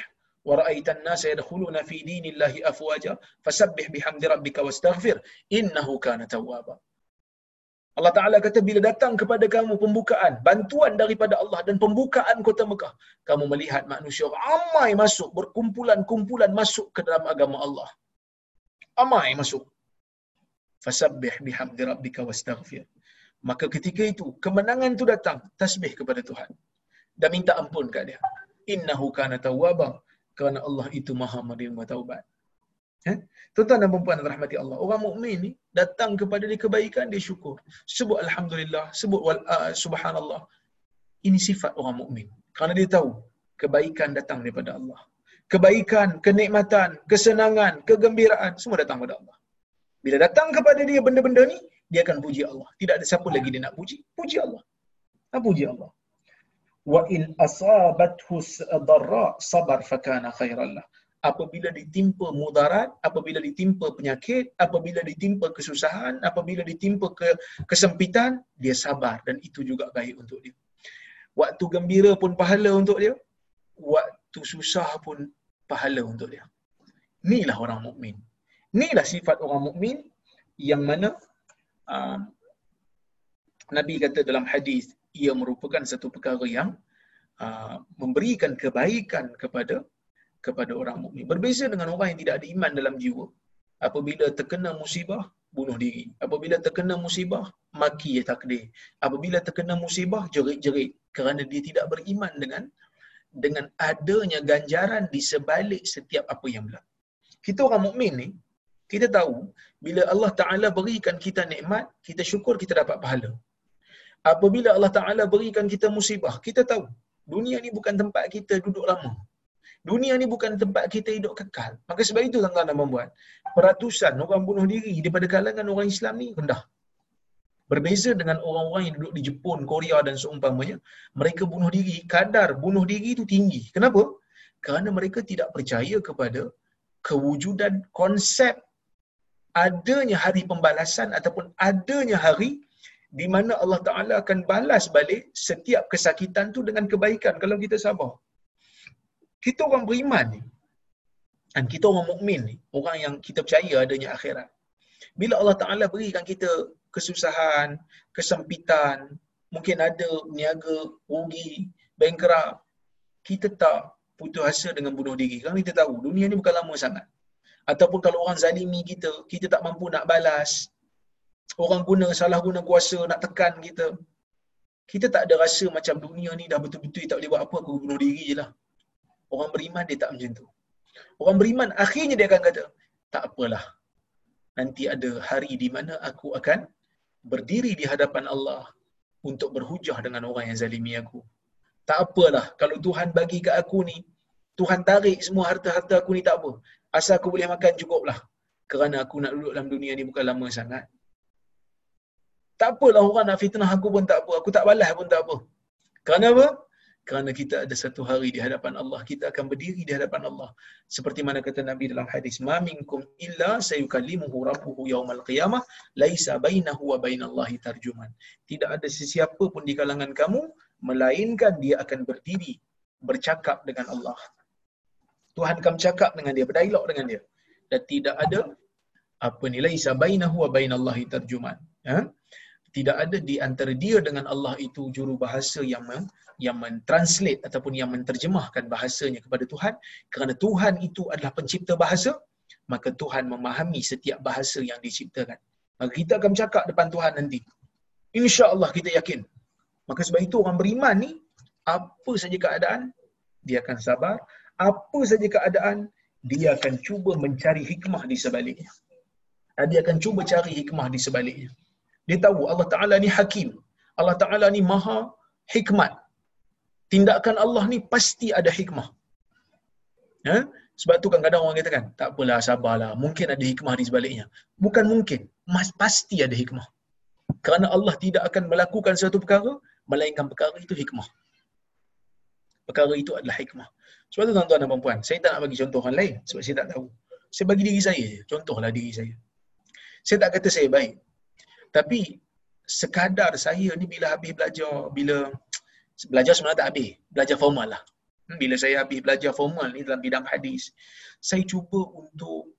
wa ra'aita an-nasa yadkhuluna fi dinillahi afwaja fasabbih bihamdi rabbika wastaghfir innahu kana tawwaba. Allah Ta'ala kata bila datang kepada kamu pembukaan, bantuan daripada Allah dan pembukaan kota Mekah, kamu melihat manusia ramai masuk, berkumpulan-kumpulan masuk ke dalam agama Allah. Ramai masuk. Fasabbih bihamdi rabbika wastaghfir. Maka ketika itu, kemenangan itu datang, tasbih kepada Tuhan. Dan minta ampun kat dia. Innahu kana tawwaba. Kerana Allah itu maha menerima taubat. Eh? Tuan-tuan dan perempuan rahmati Allah. Orang mukmin ni datang kepada dia kebaikan, dia syukur. Sebut Alhamdulillah, sebut wal, uh, Subhanallah. Ini sifat orang mukmin. Kerana dia tahu kebaikan datang daripada Allah. Kebaikan, kenikmatan, kesenangan, kegembiraan, semua datang daripada Allah. Bila datang kepada dia benda-benda ni, dia akan puji Allah. Tidak ada siapa lagi dia nak puji. Puji Allah. Nak puji Allah. Wa in asabathu darra sabar fakana khairan lah. Apabila ditimpa mudarat, apabila ditimpa penyakit, apabila ditimpa kesusahan, apabila ditimpa ke kesempitan, dia sabar dan itu juga baik untuk dia. Waktu gembira pun pahala untuk dia. Waktu susah pun pahala untuk dia. Inilah orang mukmin. Inilah sifat orang mukmin yang mana uh, Nabi kata dalam hadis ia merupakan satu perkara yang uh, memberikan kebaikan kepada kepada orang mukmin. Berbeza dengan orang yang tidak ada iman dalam jiwa. Apabila terkena musibah, bunuh diri. Apabila terkena musibah, maki takdir. Apabila terkena musibah, jerit-jerit kerana dia tidak beriman dengan dengan adanya ganjaran di sebalik setiap apa yang berlaku. Kita orang mukmin ni, kita tahu bila Allah Taala berikan kita nikmat, kita syukur kita dapat pahala. Apabila Allah Taala berikan kita musibah, kita tahu dunia ni bukan tempat kita duduk lama. Dunia ni bukan tempat kita hidup kekal. Maka sebab itu tuan-tuan dan puan peratusan orang bunuh diri daripada kalangan orang Islam ni rendah. Berbeza dengan orang-orang yang duduk di Jepun, Korea dan seumpamanya, mereka bunuh diri, kadar bunuh diri itu tinggi. Kenapa? Kerana mereka tidak percaya kepada kewujudan konsep adanya hari pembalasan ataupun adanya hari di mana Allah Ta'ala akan balas balik setiap kesakitan tu dengan kebaikan kalau kita sabar. Kita orang beriman ni, dan kita orang mukmin ni, orang yang kita percaya adanya akhirat. Bila Allah Ta'ala berikan kita kesusahan, kesempitan, mungkin ada niaga, rugi, bankrupt, kita tak putus asa dengan bunuh diri. Kerana kita tahu dunia ni bukan lama sangat ataupun kalau orang zalimi kita, kita tak mampu nak balas, orang guna salah guna kuasa nak tekan kita, kita tak ada rasa macam dunia ni dah betul-betul tak boleh buat apa, aku bunuh diri je lah. Orang beriman dia tak macam tu. Orang beriman akhirnya dia akan kata, tak apalah. Nanti ada hari di mana aku akan berdiri di hadapan Allah untuk berhujah dengan orang yang zalimi aku. Tak apalah kalau Tuhan bagi kat aku ni, Tuhan tarik semua harta-harta aku ni tak apa. Asal aku boleh makan cukup lah. Kerana aku nak duduk dalam dunia ni bukan lama sangat. Tak apalah orang nak fitnah aku pun tak apa. Aku tak balas pun tak apa. Kerana apa? Kerana kita ada satu hari di hadapan Allah. Kita akan berdiri di hadapan Allah. Seperti mana kata Nabi dalam hadis. Ma minkum illa sayukallimuhu rabbuhu yawmal qiyamah. Laisa bainahu wa bainallahi tarjuman. Tidak ada sesiapa pun di kalangan kamu. Melainkan dia akan berdiri. Bercakap dengan Allah. Tuhan akan bercakap dengan dia, berdialog dengan dia. Dan tidak ada apa ni laisa bainahu wa bainallahi tarjuman. Ha? Tidak ada di antara dia dengan Allah itu juru bahasa yang men, yang mentranslate ataupun yang menterjemahkan bahasanya kepada Tuhan kerana Tuhan itu adalah pencipta bahasa maka Tuhan memahami setiap bahasa yang diciptakan. Maka kita akan bercakap depan Tuhan nanti. Insya-Allah kita yakin. Maka sebab itu orang beriman ni apa saja keadaan dia akan sabar, apa saja keadaan, dia akan cuba mencari hikmah di sebaliknya. Dia akan cuba cari hikmah di sebaliknya. Dia tahu Allah Ta'ala ni hakim. Allah Ta'ala ni maha hikmat. Tindakan Allah ni pasti ada hikmah. Ha? Sebab tu kan kadang orang kata kan, tak apalah sabarlah, mungkin ada hikmah di sebaliknya. Bukan mungkin, mas pasti ada hikmah. Kerana Allah tidak akan melakukan satu perkara, melainkan perkara itu hikmah. Perkara itu adalah hikmah. Sebab tu tuan-tuan dan puan saya tak nak bagi contoh orang lain sebab saya tak tahu. Saya bagi diri saya je, contohlah diri saya. Saya tak kata saya baik. Tapi sekadar saya ni bila habis belajar, bila belajar sebenarnya tak habis, belajar formal lah. Hmm, Bila saya habis belajar formal ni dalam bidang hadis, saya cuba untuk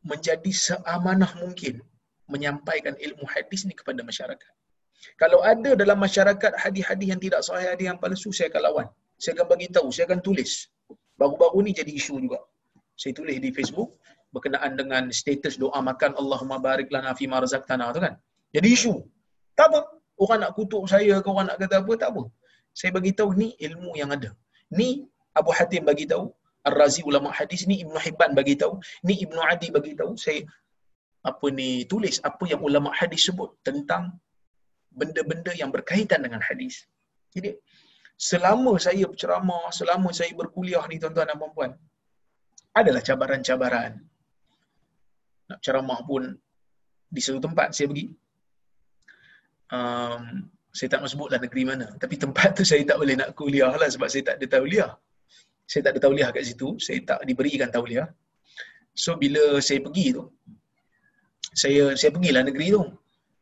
menjadi seamanah mungkin menyampaikan ilmu hadis ni kepada masyarakat. Kalau ada dalam masyarakat hadis-hadis yang tidak sahih, hadis yang palsu, saya akan lawan. Saya akan bagi tahu, saya akan tulis. Baru-baru ni jadi isu juga. Saya tulis di Facebook berkenaan dengan status doa makan Allahumma barik lana fi ma razaqtana tu kan. Jadi isu. Tak apa. Orang nak kutuk saya ke orang nak kata apa, tak apa. Saya bagi tahu ni ilmu yang ada. Ni Abu Hatim bagi tahu, Ar-Razi ulama hadis ni Ibnu Hibban bagi tahu, ni Ibnu Adi bagi tahu, saya apa ni tulis apa yang ulama hadis sebut tentang benda-benda yang berkaitan dengan hadis. Jadi selama saya berceramah, selama saya berkuliah ni tuan-tuan dan puan-puan, adalah cabaran-cabaran. Nak ceramah pun di satu tempat saya pergi. Um, saya tak sebutlah negeri mana. Tapi tempat tu saya tak boleh nak kuliah lah sebab saya tak ada tauliah. Saya tak ada tauliah kat situ. Saya tak diberikan tauliah. So bila saya pergi tu, saya saya pergilah negeri tu.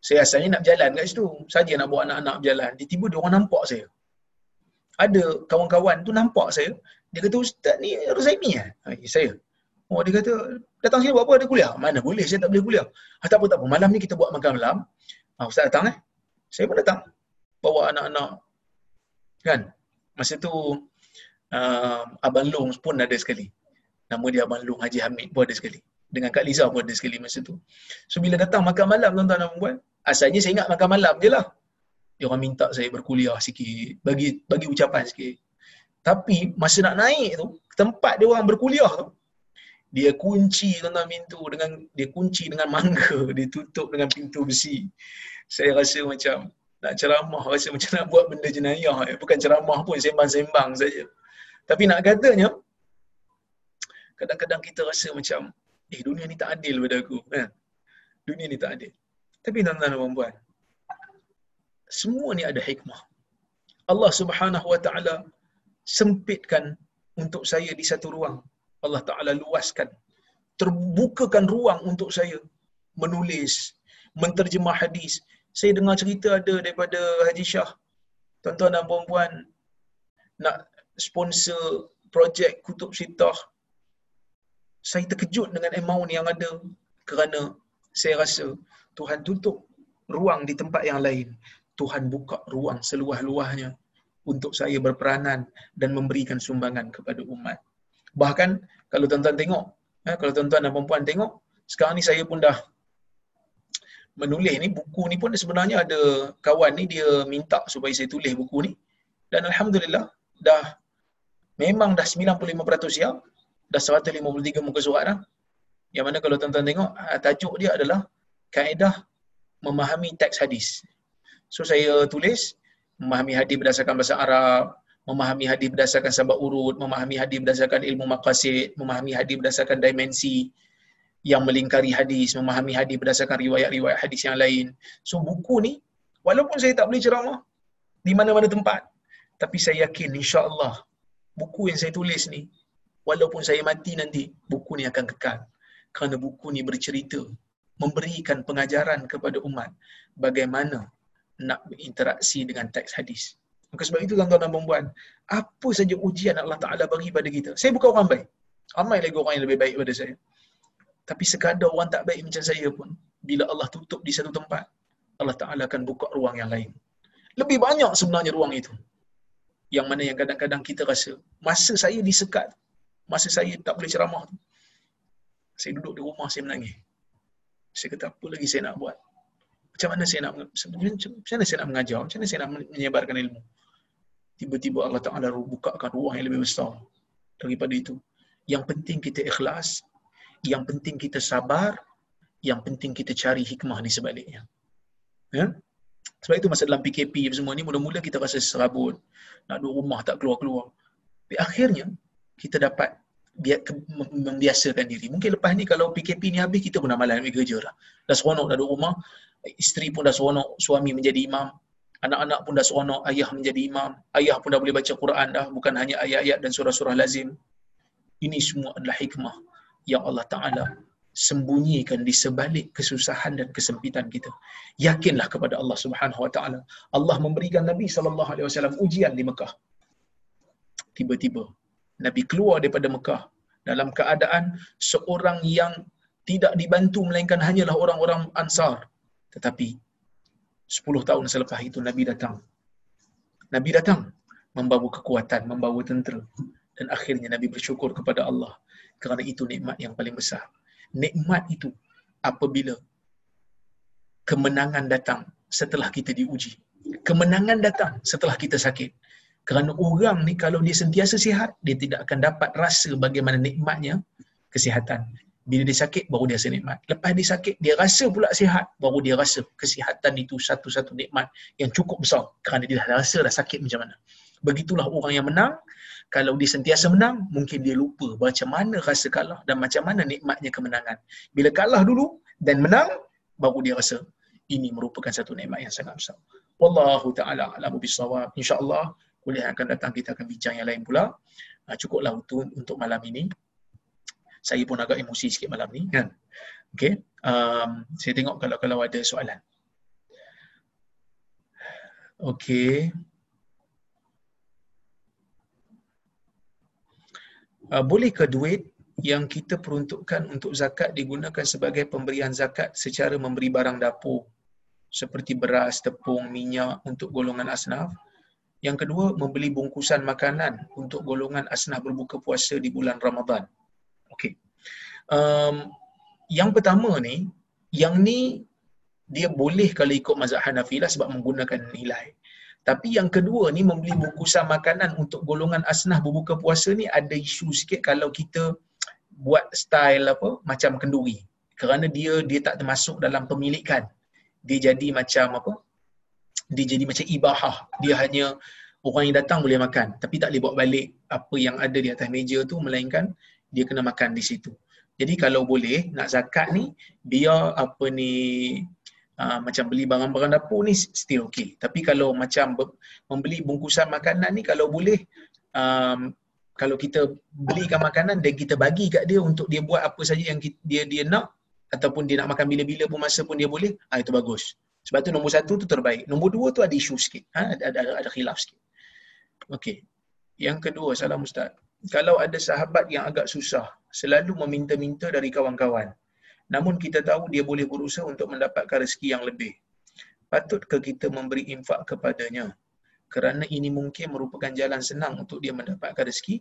Saya asalnya nak berjalan kat situ. Saja nak bawa anak-anak berjalan. Tiba-tiba dia orang nampak saya. Ada kawan-kawan tu nampak saya. Dia kata, Ustaz ni Rozaimi eh? Ha, ya, saya. Oh, dia kata, datang sini buat apa? Ada kuliah? Mana boleh, saya tak boleh kuliah. Ha, tak apa, tak apa. Malam ni kita buat makan malam. Ha, Ustaz datang eh? Saya pun datang. Bawa anak-anak. Kan? Masa tu, uh, Abang Long pun ada sekali. Nama dia Abang Long Haji Hamid pun ada sekali. Dengan Kak Liza pun ada sekali masa tu. So bila datang makan malam tuan-tuan dan puan, asalnya saya ingat makan malam je lah. Dia orang minta saya berkuliah sikit, bagi bagi ucapan sikit. Tapi masa nak naik tu, tempat dia orang berkuliah tu, dia kunci tuan-tuan pintu dengan dia kunci dengan mangga, (laughs) dia tutup dengan pintu besi. Saya rasa macam nak ceramah, rasa macam nak buat benda jenayah. Bukan ceramah pun, sembang-sembang saja. Tapi nak katanya, kadang-kadang kita rasa macam, eh dunia ni tak adil pada aku. Kan? Dunia ni tak adil. Tapi tuan-tuan dan puan semua ni ada hikmah. Allah Subhanahu Wa Taala sempitkan untuk saya di satu ruang. Allah Taala luaskan, terbukakan ruang untuk saya menulis, menterjemah hadis. Saya dengar cerita ada daripada Haji Shah. Tuan-tuan dan puan-puan nak sponsor projek Kutub Sitah. Saya terkejut dengan amount yang ada kerana saya rasa Tuhan tutup ruang di tempat yang lain. Tuhan buka ruang seluah-luahnya untuk saya berperanan dan memberikan sumbangan kepada umat. Bahkan kalau tuan-tuan tengok, eh, kalau tuan-tuan dan puan tengok, sekarang ni saya pun dah menulis ni, buku ni pun sebenarnya ada kawan ni dia minta supaya saya tulis buku ni. Dan Alhamdulillah, dah memang dah 95% siap, dah 153 muka surat dah. Yang mana kalau tuan-tuan tengok, ah, tajuk dia adalah kaedah memahami teks hadis. So saya tulis memahami hadis berdasarkan bahasa Arab, memahami hadis berdasarkan sabab urut, memahami hadis berdasarkan ilmu maqasid, memahami hadis berdasarkan dimensi yang melingkari hadis, memahami hadis berdasarkan riwayat-riwayat hadis yang lain. So buku ni walaupun saya tak boleh ceramah di mana-mana tempat, tapi saya yakin insya-Allah buku yang saya tulis ni walaupun saya mati nanti, buku ni akan kekal. Kerana buku ni bercerita memberikan pengajaran kepada umat bagaimana nak berinteraksi dengan teks hadis. Maka sebab itu tuan-tuan dan puan apa saja ujian Allah Taala bagi pada kita. Saya bukan orang baik. Ramai lagi orang yang lebih baik daripada saya. Tapi sekadar orang tak baik macam saya pun, bila Allah tutup di satu tempat, Allah Taala akan buka ruang yang lain. Lebih banyak sebenarnya ruang itu. Yang mana yang kadang-kadang kita rasa, masa saya disekat, masa saya tak boleh ceramah tu, saya duduk di rumah, saya menangis. Saya kata, apa lagi saya nak buat? Macam mana saya nak macam mana saya nak mengajar? Macam mana saya nak menyebarkan ilmu? Tiba-tiba Allah Taala bukakan ruang yang lebih besar daripada itu. Yang penting kita ikhlas yang penting kita sabar yang penting kita cari hikmah di sebaliknya. Ya? Sebab itu masa dalam PKP semua ni mula-mula kita rasa serabut. Nak duduk rumah tak keluar-keluar. Tapi akhirnya kita dapat membiasakan diri. Mungkin lepas ni kalau PKP ni habis kita pun malas nak kerja dah. Dah seronok dah duduk rumah, isteri pun dah seronok suami menjadi imam, anak-anak pun dah seronok ayah menjadi imam, ayah pun dah boleh baca Quran dah, bukan hanya ayat-ayat dan surah-surah lazim. Ini semua adalah hikmah yang Allah Taala sembunyikan di sebalik kesusahan dan kesempitan kita. Yakinlah kepada Allah Subhanahu Wa Taala. Allah memberikan Nabi sallallahu alaihi wasallam ujian di Mekah. Tiba-tiba Nabi keluar daripada Mekah dalam keadaan seorang yang tidak dibantu melainkan hanyalah orang-orang Ansar. Tetapi 10 tahun selepas itu Nabi datang. Nabi datang membawa kekuatan, membawa tentera dan akhirnya Nabi bersyukur kepada Allah kerana itu nikmat yang paling besar. Nikmat itu apabila kemenangan datang setelah kita diuji. Kemenangan datang setelah kita sakit. Kerana orang ni kalau dia sentiasa sihat, dia tidak akan dapat rasa bagaimana nikmatnya kesihatan. Bila dia sakit, baru dia rasa nikmat. Lepas dia sakit, dia rasa pula sihat, baru dia rasa kesihatan itu satu-satu nikmat yang cukup besar. Kerana dia dah rasa dah sakit macam mana. Begitulah orang yang menang. Kalau dia sentiasa menang, mungkin dia lupa macam mana rasa kalah dan macam mana nikmatnya kemenangan. Bila kalah dulu dan menang, baru dia rasa ini merupakan satu nikmat yang sangat besar. Wallahu ta'ala alamu bisawab. InsyaAllah, yang akan datang kita akan bincang yang lain pula. Uh, cukuplah untuk, untuk malam ini. Saya pun agak emosi sikit malam ni. Kan? Okay. Um, saya tengok kalau kalau ada soalan. Okay. Uh, bolehkah duit yang kita peruntukkan untuk zakat digunakan sebagai pemberian zakat secara memberi barang dapur seperti beras, tepung, minyak untuk golongan asnaf? Yang kedua, membeli bungkusan makanan untuk golongan asnaf berbuka puasa di bulan Ramadan. Okey. Um, yang pertama ni, yang ni dia boleh kalau ikut mazhab Hanafi lah sebab menggunakan nilai. Tapi yang kedua ni membeli bungkusan makanan untuk golongan asnah berbuka puasa ni ada isu sikit kalau kita buat style apa macam kenduri. Kerana dia dia tak termasuk dalam pemilikan. Dia jadi macam apa? Dia jadi macam ibahah. Dia hanya orang yang datang boleh makan tapi tak boleh bawa balik apa yang ada di atas meja tu melainkan dia kena makan di situ. Jadi kalau boleh nak zakat ni biar apa ni uh, macam beli barang-barang dapur ni still okay. Tapi kalau macam membeli bungkusan makanan ni kalau boleh um, kalau kita belikan makanan dan kita bagi kat dia untuk dia buat apa saja yang kita, dia dia nak ataupun dia nak makan bila-bila pun masa pun dia boleh, ah itu bagus. Sebab tu nombor satu tu terbaik. Nombor dua tu ada isu sikit. Ha? Ada, ada, ada khilaf sikit. Okey. Yang kedua, salam Ustaz. Kalau ada sahabat yang agak susah, selalu meminta-minta dari kawan-kawan. Namun kita tahu dia boleh berusaha untuk mendapatkan rezeki yang lebih. Patutkah kita memberi infak kepadanya? Kerana ini mungkin merupakan jalan senang untuk dia mendapatkan rezeki,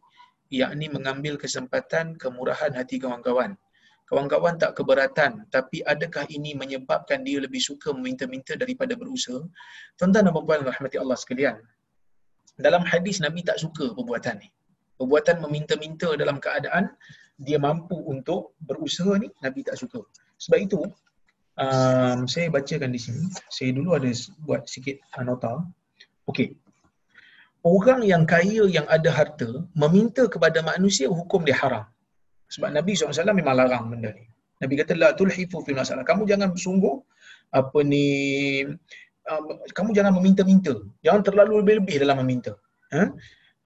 yakni mengambil kesempatan kemurahan hati kawan-kawan. Kawan-kawan tak keberatan, tapi adakah ini menyebabkan dia lebih suka meminta-minta daripada berusaha? Tuan-tuan dan puan rahmati Allah sekalian. Dalam hadis Nabi tak suka perbuatan ni. Perbuatan meminta-minta dalam keadaan dia mampu untuk berusaha ni Nabi tak suka. Sebab itu um, saya bacakan di sini. Saya dulu ada buat sikit nota. Okey. Orang yang kaya yang ada harta meminta kepada manusia hukum dia haram. Sebab Nabi SAW memang larang benda ni. Nabi kata la tulhifu fil masalah. Kamu jangan sungguh apa ni um, kamu jangan meminta-minta. Jangan terlalu lebih-lebih dalam meminta. Ha?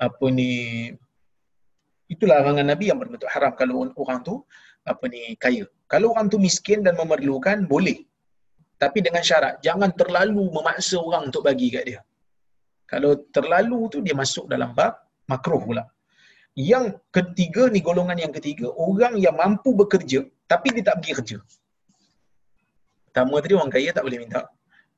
Apa ni itu larangan Nabi yang berbentuk haram kalau orang tu apa ni kaya. Kalau orang tu miskin dan memerlukan boleh. Tapi dengan syarat jangan terlalu memaksa orang untuk bagi kat dia. Kalau terlalu tu dia masuk dalam bab makruh pula. Yang ketiga ni golongan yang ketiga orang yang mampu bekerja tapi dia tak pergi kerja. Pertama tadi orang kaya tak boleh minta.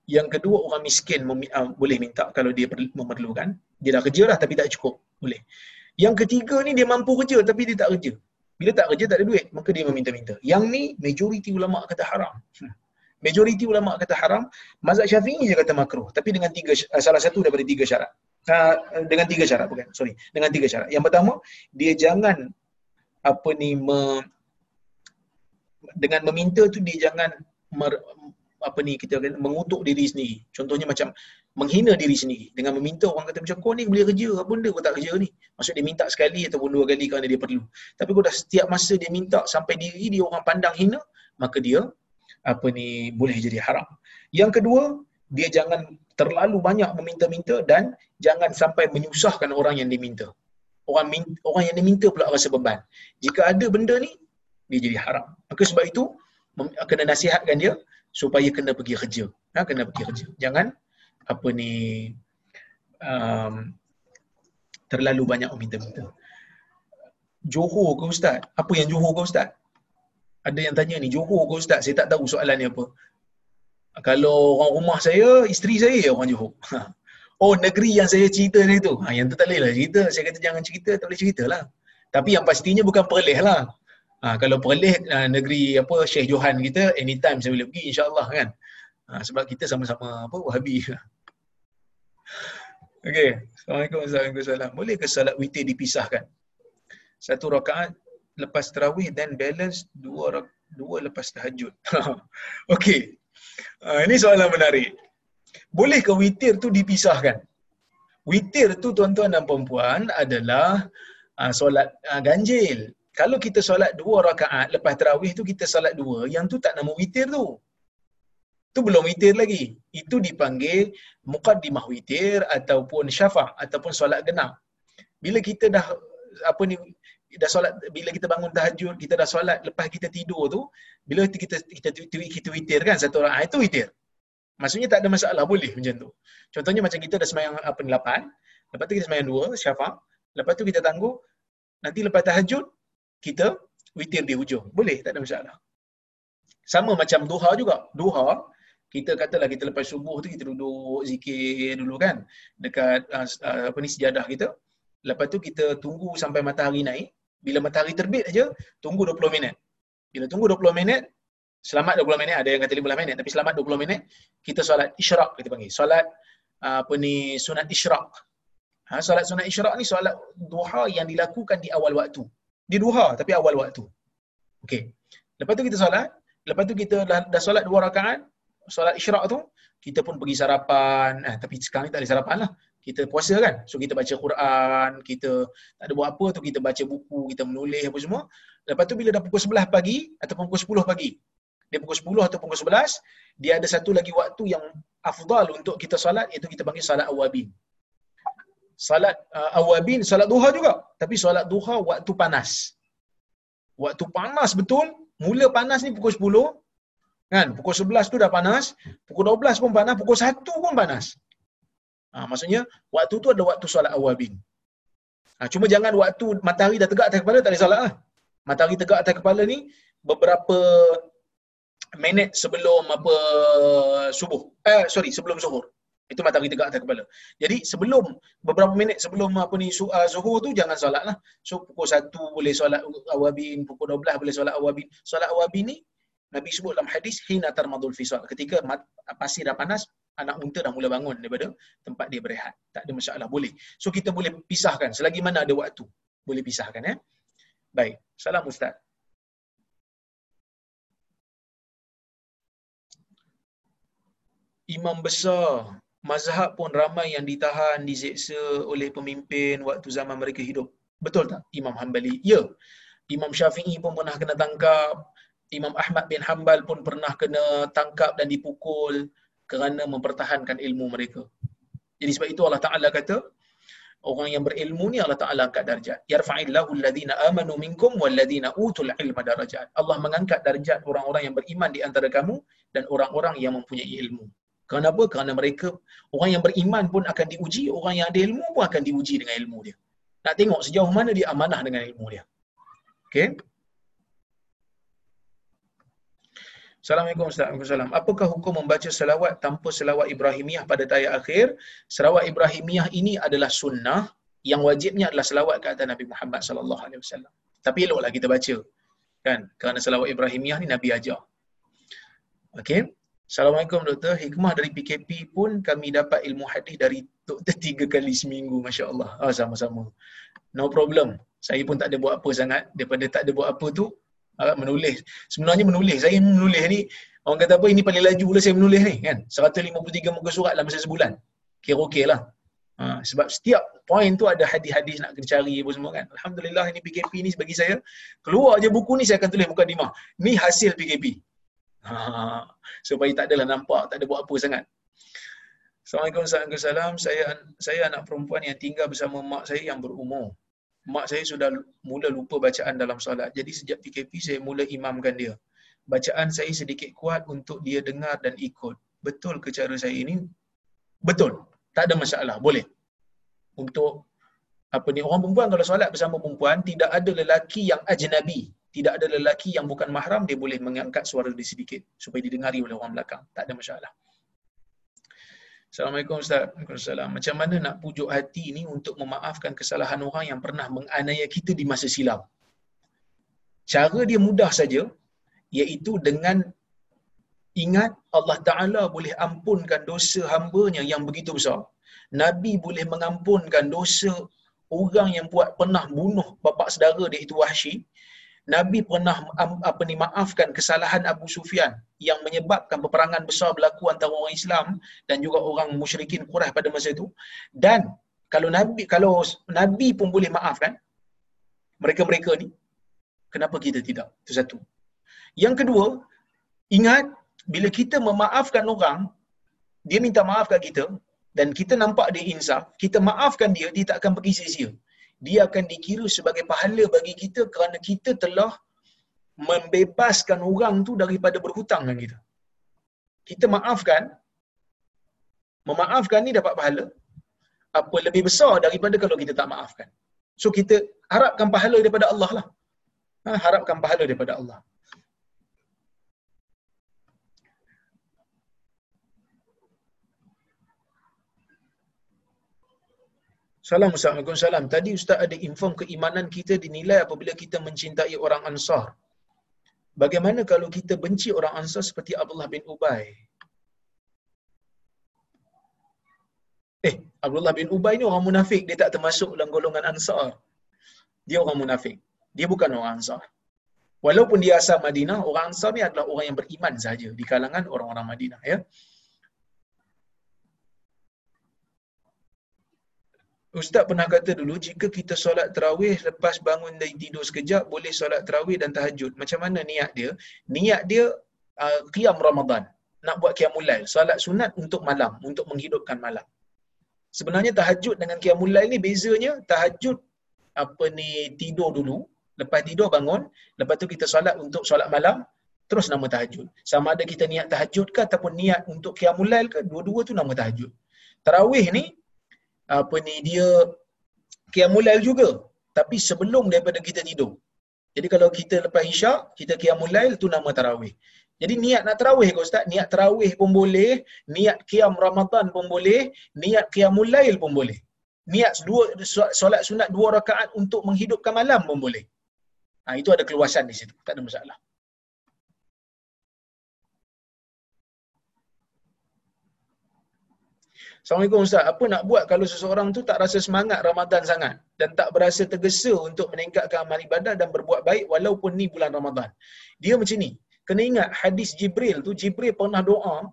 Yang kedua orang miskin mem- uh, boleh minta kalau dia memerlukan. Dia dah kerja lah tapi tak cukup. Boleh. Yang ketiga ni dia mampu kerja tapi dia tak kerja. Bila tak kerja tak ada duit, maka dia meminta-minta. Yang ni majoriti ulama kata haram. Majoriti ulama kata haram, mazhab Syafi'i je kata makruh, tapi dengan tiga salah satu daripada tiga syarat. Dengan tiga syarat bukan, sorry. Dengan tiga syarat. Yang pertama, dia jangan apa ni me, dengan meminta tu dia jangan mer, apa ni kita mengutuk diri sendiri. Contohnya macam menghina diri sendiri dengan meminta orang kata macam kau ni boleh kerja apa benda kau tak kerja ni. Maksud dia minta sekali ataupun dua kali kerana dia perlu. Tapi kau dah setiap masa dia minta sampai diri dia orang pandang hina, maka dia apa ni boleh jadi haram. Yang kedua, dia jangan terlalu banyak meminta-minta dan jangan sampai menyusahkan orang yang diminta. Orang orang yang diminta pula rasa beban. Jika ada benda ni, dia jadi haram. Maka sebab itu kena nasihatkan dia supaya kena pergi kerja. Ha, kena pergi kerja. Jangan apa ni um, terlalu banyak minta-minta. Johor ke ustaz? Apa yang Johor ke ustaz? Ada yang tanya ni, Johor ke ustaz? Saya tak tahu soalan ni apa. Kalau orang rumah saya, isteri saya orang Johor. (laughs) Oh, negeri yang saya cerita tadi tu. Ha, yang tu tak boleh lah cerita. Saya kata jangan cerita, tak boleh cerita lah. Tapi yang pastinya bukan Perlis lah. Ha, kalau Perlis, ha, negeri apa Syekh Johan kita, anytime saya boleh pergi insyaAllah kan. Ha, sebab kita sama-sama apa Wahabi. (laughs) Okey. Assalamualaikum warahmatullahi wabarakatuh. Boleh ke salat witir dipisahkan? Satu rakaat lepas tarawih dan balance dua dua lepas tahajud. (laughs) Okey. Ha, ini soalan menarik. Boleh ke witir tu dipisahkan? Witir tu tuan-tuan dan puan-puan adalah uh, solat uh, ganjil. Kalau kita solat dua rakaat lepas tarawih tu kita solat dua, yang tu tak nama witir tu. Tu belum witir lagi. Itu dipanggil muqaddimah witir ataupun syafa' ataupun solat genap. Bila kita dah apa ni dah solat bila kita bangun tahajud, kita dah solat lepas kita tidur tu, bila kita kita kita, kita witir kan satu rakaat itu witir. Maksudnya tak ada masalah boleh macam tu. Contohnya macam kita dah semayang apa ni lapan, lepas tu kita semayang dua syafa', lepas tu kita tangguh nanti lepas tahajud kita witir di hujung. Boleh, tak ada masalah. Sama macam duha juga. Duha, kita katalah kita lepas subuh tu kita duduk zikir dulu kan dekat uh, apa ni sejadah kita. Lepas tu kita tunggu sampai matahari naik. Bila matahari terbit aja, tunggu 20 minit. Bila tunggu 20 minit, selamat 20 minit, ada yang kata 15 minit, tapi selamat 20 minit, kita solat isyraq kita panggil. Solat apa ni sunat isyraq. Ha, solat sunat isyraq ni solat duha yang dilakukan di awal waktu. Di duha tapi awal waktu. Okey. Lepas tu kita solat, lepas tu kita dah, dah solat dua rakaat, solat isyraq tu, kita pun pergi sarapan. Eh, tapi sekarang ni tak ada sarapan lah. Kita puasa kan. So kita baca Quran, kita tak ada buat apa tu, kita baca buku, kita menulis apa semua. Lepas tu bila dah pukul 11 pagi ataupun pukul 10 pagi, dia pukul 10 atau pukul 11, dia ada satu lagi waktu yang afdal untuk kita salat, iaitu kita panggil salat awabin. Salat uh, awabin, salat duha juga. Tapi salat duha waktu panas. Waktu panas betul, mula panas ni pukul 10, kan? Pukul 11 tu dah panas, pukul 12 pun panas, pukul 1 pun panas. Ha, maksudnya, waktu tu ada waktu salat awabin. Ha, cuma jangan waktu matahari dah tegak atas kepala, tak boleh salat lah. Matahari tegak atas kepala ni, beberapa minit sebelum apa subuh. Eh sorry, sebelum zuhur. Itu matahari tegak atas kepala. Jadi sebelum beberapa minit sebelum apa ni su- uh, zuhur tu jangan solat lah. So pukul 1 boleh solat awabin, pukul 12 boleh solat awabin. Solat awabin ni Nabi sebut dalam hadis hina tarmadul fisal. Ketika pasir dah panas, anak unta dah mula bangun daripada tempat dia berehat. Tak ada masalah, boleh. So kita boleh pisahkan selagi mana ada waktu. Boleh pisahkan ya. Baik. Salam Ustaz. imam besar mazhab pun ramai yang ditahan, diseksa oleh pemimpin waktu zaman mereka hidup. Betul tak? Imam Hanbali. Ya. Imam Syafi'i pun pernah kena tangkap. Imam Ahmad bin Hanbal pun pernah kena tangkap dan dipukul kerana mempertahankan ilmu mereka. Jadi sebab itu Allah Ta'ala kata, orang yang berilmu ni Allah Ta'ala angkat darjat. Yarfa'illahu alladhina amanu minkum walladhina utul ilma darajat. Allah mengangkat darjat orang-orang yang beriman di antara kamu dan orang-orang yang mempunyai ilmu. Kenapa? Kerana mereka, orang yang beriman pun akan diuji, orang yang ada ilmu pun akan diuji dengan ilmu dia. Nak tengok sejauh mana dia amanah dengan ilmu dia. Okay? Assalamualaikum Ustaz. Waalaikumsalam. Apakah hukum membaca selawat tanpa selawat Ibrahimiyah pada tayat akhir? Selawat Ibrahimiyah ini adalah sunnah yang wajibnya adalah selawat ke atas Nabi Muhammad sallallahu alaihi wasallam. Tapi eloklah kita baca. Kan? Kerana selawat Ibrahimiyah ni Nabi ajar. Okey? Assalamualaikum doktor. Hikmah dari PKP pun kami dapat ilmu hadis dari doktor tiga kali seminggu. Masya Allah. Ah, sama-sama. No problem. Saya pun tak ada buat apa sangat. Daripada tak ada buat apa tu, menulis. Sebenarnya menulis. Saya menulis ni, orang kata apa, ini paling laju lah saya menulis ni. kan? 153 muka surat dalam masa sebulan. Kira okey lah. Ha, sebab setiap poin tu ada hadis-hadis nak kena cari apa semua kan. Alhamdulillah ini PKP ni bagi saya. Keluar je buku ni saya akan tulis muka dimah. Ni hasil PKP. Ha, supaya tak adalah nampak, tak ada buat apa sangat. Assalamualaikum warahmatullahi wabarakatuh. Saya saya anak perempuan yang tinggal bersama mak saya yang berumur. Mak saya sudah mula lupa bacaan dalam solat. Jadi sejak PKP saya mula imamkan dia. Bacaan saya sedikit kuat untuk dia dengar dan ikut. Betul ke cara saya ini? Betul. Tak ada masalah. Boleh. Untuk apa ni orang perempuan kalau solat bersama perempuan tidak ada lelaki yang ajnabi tidak ada lelaki yang bukan mahram dia boleh mengangkat suara dia sedikit supaya didengari oleh orang belakang tak ada masalah Assalamualaikum Ustaz. Waalaikumsalam. Macam mana nak pujuk hati ni untuk memaafkan kesalahan orang yang pernah menganiaya kita di masa silam? Cara dia mudah saja, iaitu dengan ingat Allah Ta'ala boleh ampunkan dosa hambanya yang begitu besar. Nabi boleh mengampunkan dosa orang yang buat pernah bunuh bapa saudara dia itu Wahsy. Nabi pernah apa ni maafkan kesalahan Abu Sufyan yang menyebabkan peperangan besar berlaku antara orang Islam dan juga orang musyrikin Quraisy pada masa itu. Dan kalau Nabi kalau Nabi pun boleh maafkan mereka-mereka ni, kenapa kita tidak? Itu satu. Yang kedua, ingat bila kita memaafkan orang, dia minta maaf kat kita dan kita nampak dia insaf, kita maafkan dia, dia tak akan pergi sia-sia dia akan dikira sebagai pahala bagi kita kerana kita telah membebaskan orang tu daripada berhutang dengan kita. Kita maafkan, memaafkan ni dapat pahala, apa lebih besar daripada kalau kita tak maafkan. So kita harapkan pahala daripada Allah lah. Ha, harapkan pahala daripada Allah. Salam Assalamualaikum salam. Tadi Ustaz ada inform keimanan kita dinilai apabila kita mencintai orang Ansar. Bagaimana kalau kita benci orang Ansar seperti Abdullah bin Ubay? Eh, Abdullah bin Ubay ni orang munafik. Dia tak termasuk dalam golongan Ansar. Dia orang munafik. Dia bukan orang Ansar. Walaupun dia asal Madinah, orang Ansar ni adalah orang yang beriman saja di kalangan orang-orang Madinah. Ya. Ustaz pernah kata dulu, jika kita solat terawih lepas bangun dari tidur sekejap, boleh solat terawih dan tahajud. Macam mana niat dia? Niat dia uh, qiyam Ramadan. Nak buat qiyamul lail. Solat sunat untuk malam, untuk menghidupkan malam. Sebenarnya tahajud dengan qiyamul lail ni bezanya, tahajud apa ni tidur dulu, lepas tidur bangun, lepas tu kita solat untuk solat malam, terus nama tahajud. Sama ada kita niat tahajud ke ataupun niat untuk qiyamul lail ke, dua-dua tu nama tahajud. Tarawih ni apa ni dia qiyamul lail juga tapi sebelum daripada kita tidur. Jadi kalau kita lepas isyak, kita qiyamul lail tu nama tarawih. Jadi niat nak tarawih ke ustaz? Niat tarawih pun boleh, niat qiyam Ramadan pun boleh, niat qiyamul lail pun boleh. Niat dua solat sunat dua rakaat untuk menghidupkan malam pun boleh. Ha, itu ada keluasan di situ, tak ada masalah. Assalamualaikum Ustaz. Apa nak buat kalau seseorang tu tak rasa semangat Ramadan sangat dan tak berasa tergesa untuk meningkatkan amal ibadah dan berbuat baik walaupun ni bulan Ramadan. Dia macam ni. Kena ingat hadis Jibril tu, Jibril pernah doa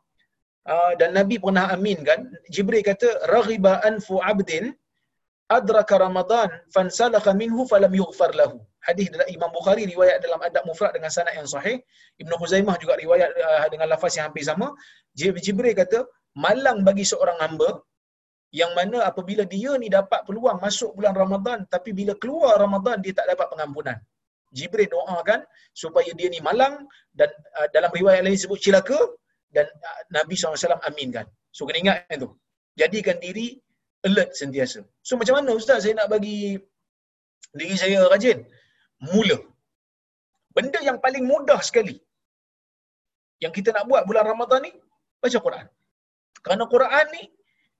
uh, dan Nabi pernah amin kan. Jibril kata, Raghiba anfu abdin adraka Ramadan fansalaka minhu falam yughfar lahu. Hadis dari Imam Bukhari riwayat dalam adab mufrad dengan sanad yang sahih. Ibnu Huzaimah juga riwayat uh, dengan lafaz yang hampir sama. Jibril kata, malang bagi seorang hamba yang mana apabila dia ni dapat peluang masuk bulan Ramadan tapi bila keluar Ramadan dia tak dapat pengampunan. Jibril doakan supaya dia ni malang dan uh, dalam riwayat lain sebut cilaka dan uh, Nabi SAW aminkan. So kena ingat itu. Jadikan diri alert sentiasa. So macam mana Ustaz saya nak bagi diri saya rajin? Mula. Benda yang paling mudah sekali yang kita nak buat bulan Ramadan ni, baca Quran. Kerana Quran ni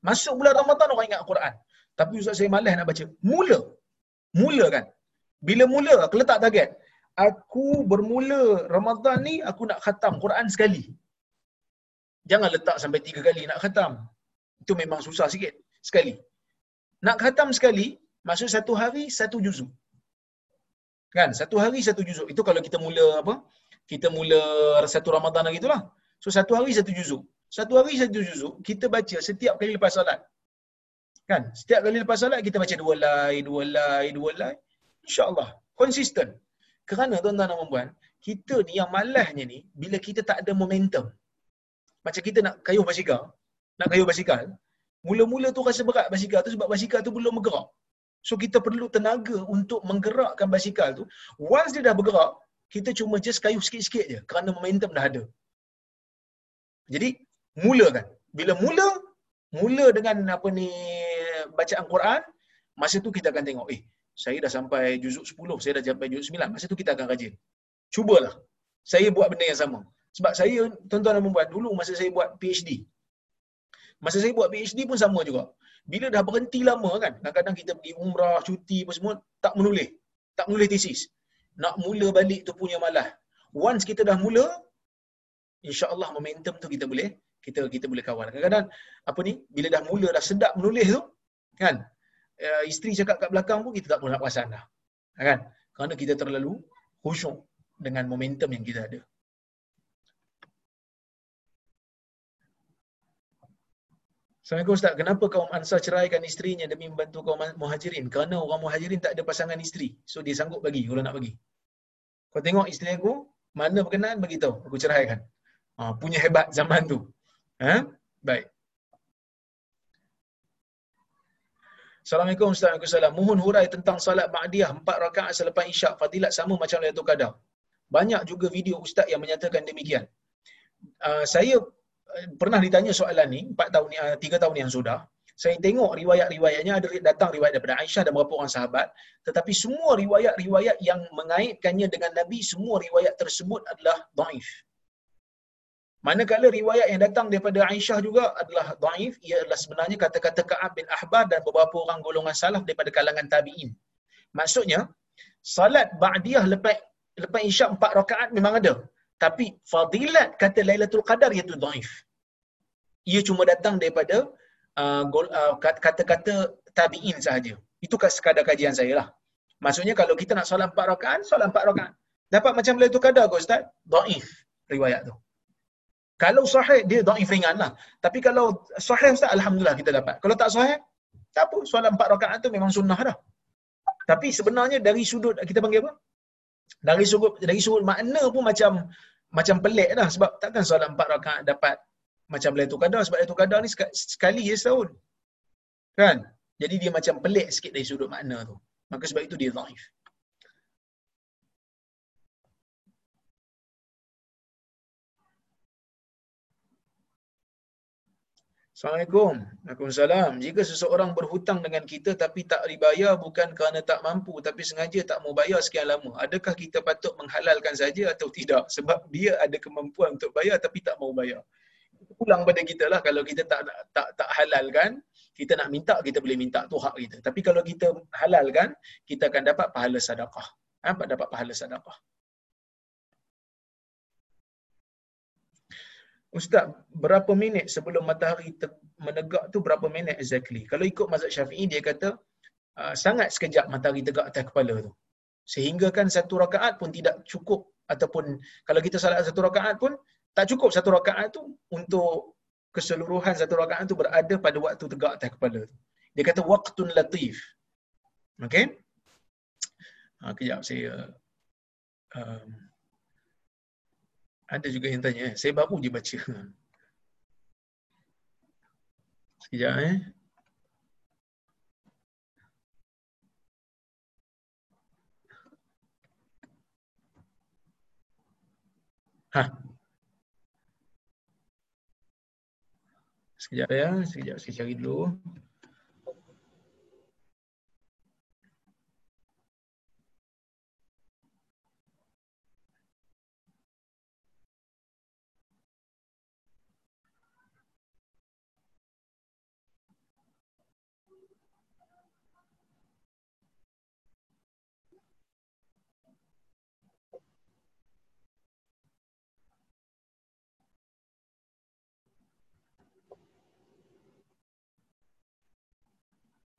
masuk bulan Ramadan orang ingat Quran. Tapi Ustaz saya malas nak baca. Mula. Mula kan. Bila mula aku letak target. Aku bermula Ramadan ni aku nak khatam Quran sekali. Jangan letak sampai tiga kali nak khatam. Itu memang susah sikit. Sekali. Nak khatam sekali, maksud satu hari satu juzuk. Kan? Satu hari satu juzuk. Itu kalau kita mula apa? Kita mula satu Ramadan lagi itulah. So satu hari satu juzuk. Satu hari satu juzuk, kita baca setiap kali lepas solat. Kan? Setiap kali lepas solat, kita baca dua lai, dua lai, dua lai. InsyaAllah. Konsisten. Kerana tuan-tuan dan puan kita ni yang malahnya ni, bila kita tak ada momentum. Macam kita nak kayuh basikal, nak kayuh basikal, mula-mula tu rasa berat basikal tu sebab basikal tu belum bergerak. So kita perlu tenaga untuk menggerakkan basikal tu. Once dia dah bergerak, kita cuma just kayuh sikit-sikit je kerana momentum dah ada. Jadi mulakan. Bila mula, mula dengan apa ni bacaan Quran, masa tu kita akan tengok, eh saya dah sampai juzuk 10, saya dah sampai juzuk 9. Masa tu kita akan rajin. Cubalah. Saya buat benda yang sama. Sebab saya, tuan-tuan dan puan dulu masa saya buat PhD. Masa saya buat PhD pun sama juga. Bila dah berhenti lama kan, kadang-kadang kita pergi umrah, cuti apa semua, tak menulis. Tak menulis tesis. Nak mula balik tu punya malah. Once kita dah mula, insya-Allah momentum tu kita boleh kita kita boleh kawal. Kadang-kadang apa ni, bila dah mula dah sedap menulis tu, kan? Uh, isteri cakap kat belakang pun kita tak pun nak perasan dah. Kan? Kerana kita terlalu khusyuk dengan momentum yang kita ada. Assalamualaikum Ustaz, kenapa kaum Ansar ceraikan isterinya demi membantu kaum Muhajirin? Kerana orang Muhajirin tak ada pasangan isteri. So dia sanggup bagi kalau nak bagi. Kau tengok isteri aku, mana berkenaan bagi tahu, aku ceraikan. Ha, punya hebat zaman tu. Ha? Baik. Assalamualaikum Ustaz Waalaikumsalam. Mohon hurai tentang salat Ba'diyah empat rakaat selepas isyak. Fadilat sama macam Lailatul Qadar. Banyak juga video Ustaz yang menyatakan demikian. Uh, saya uh, pernah ditanya soalan ni, empat tahun ni, uh, tiga tahun yang sudah. Saya tengok riwayat-riwayatnya ada datang riwayat daripada Aisyah dan beberapa orang sahabat. Tetapi semua riwayat-riwayat yang mengaitkannya dengan Nabi, semua riwayat tersebut adalah daif. Manakala riwayat yang datang daripada Aisyah juga adalah daif, ia adalah sebenarnya kata-kata Ka'ab bin Ahbar dan beberapa orang golongan salaf daripada kalangan tabi'in. Maksudnya, salat ba'diyah lepas lepas isyak empat rakaat memang ada. Tapi fadilat kata Lailatul Qadar iaitu daif. Ia cuma datang daripada uh, uh, kata-kata tabi'in sahaja. Itu sekadar kajian saya lah. Maksudnya kalau kita nak solat empat rakaat, solat empat rakaat. Dapat macam Lailatul Qadar ke Ustaz? Daif riwayat tu. Kalau sahih, dia daif ringan lah. Tapi kalau sahih Ustaz, Alhamdulillah kita dapat. Kalau tak sahih, tak apa. Solat empat rakaat tu memang sunnah dah. Tapi sebenarnya dari sudut, kita panggil apa? Dari sudut, dari sudut makna pun macam macam pelik dah. Sebab takkan solat empat rakaat dapat macam Lailatul Qadar. Sebab Lailatul Qadar ni sekali je setahun. Kan? Jadi dia macam pelik sikit dari sudut makna tu. Maka sebab itu dia daif. Assalamualaikum. Waalaikumsalam. Jika seseorang berhutang dengan kita tapi tak dibayar bukan kerana tak mampu tapi sengaja tak mau bayar sekian lama, adakah kita patut menghalalkan saja atau tidak? Sebab dia ada kemampuan untuk bayar tapi tak mau bayar. Pulang pada kita lah kalau kita tak tak tak halalkan, kita nak minta kita boleh minta tu hak kita. Tapi kalau kita halalkan, kita akan dapat pahala sedekah. Ha, dapat pahala sedekah. Ustaz, berapa minit sebelum matahari menegak tu berapa minit exactly? Kalau ikut mazhab syafi'i, dia kata uh, sangat sekejap matahari tegak atas kepala tu. Sehingga kan satu rakaat pun tidak cukup ataupun kalau kita salat satu rakaat pun tak cukup satu rakaat tu untuk keseluruhan satu rakaat tu berada pada waktu tegak atas kepala tu. Dia kata waqtun latif. Okay? Ha, kejap saya um, ada juga yang tanya, eh. saya baru je baca. Sekejap eh. Ha. Sekejap ya, sekejap saya cari dulu.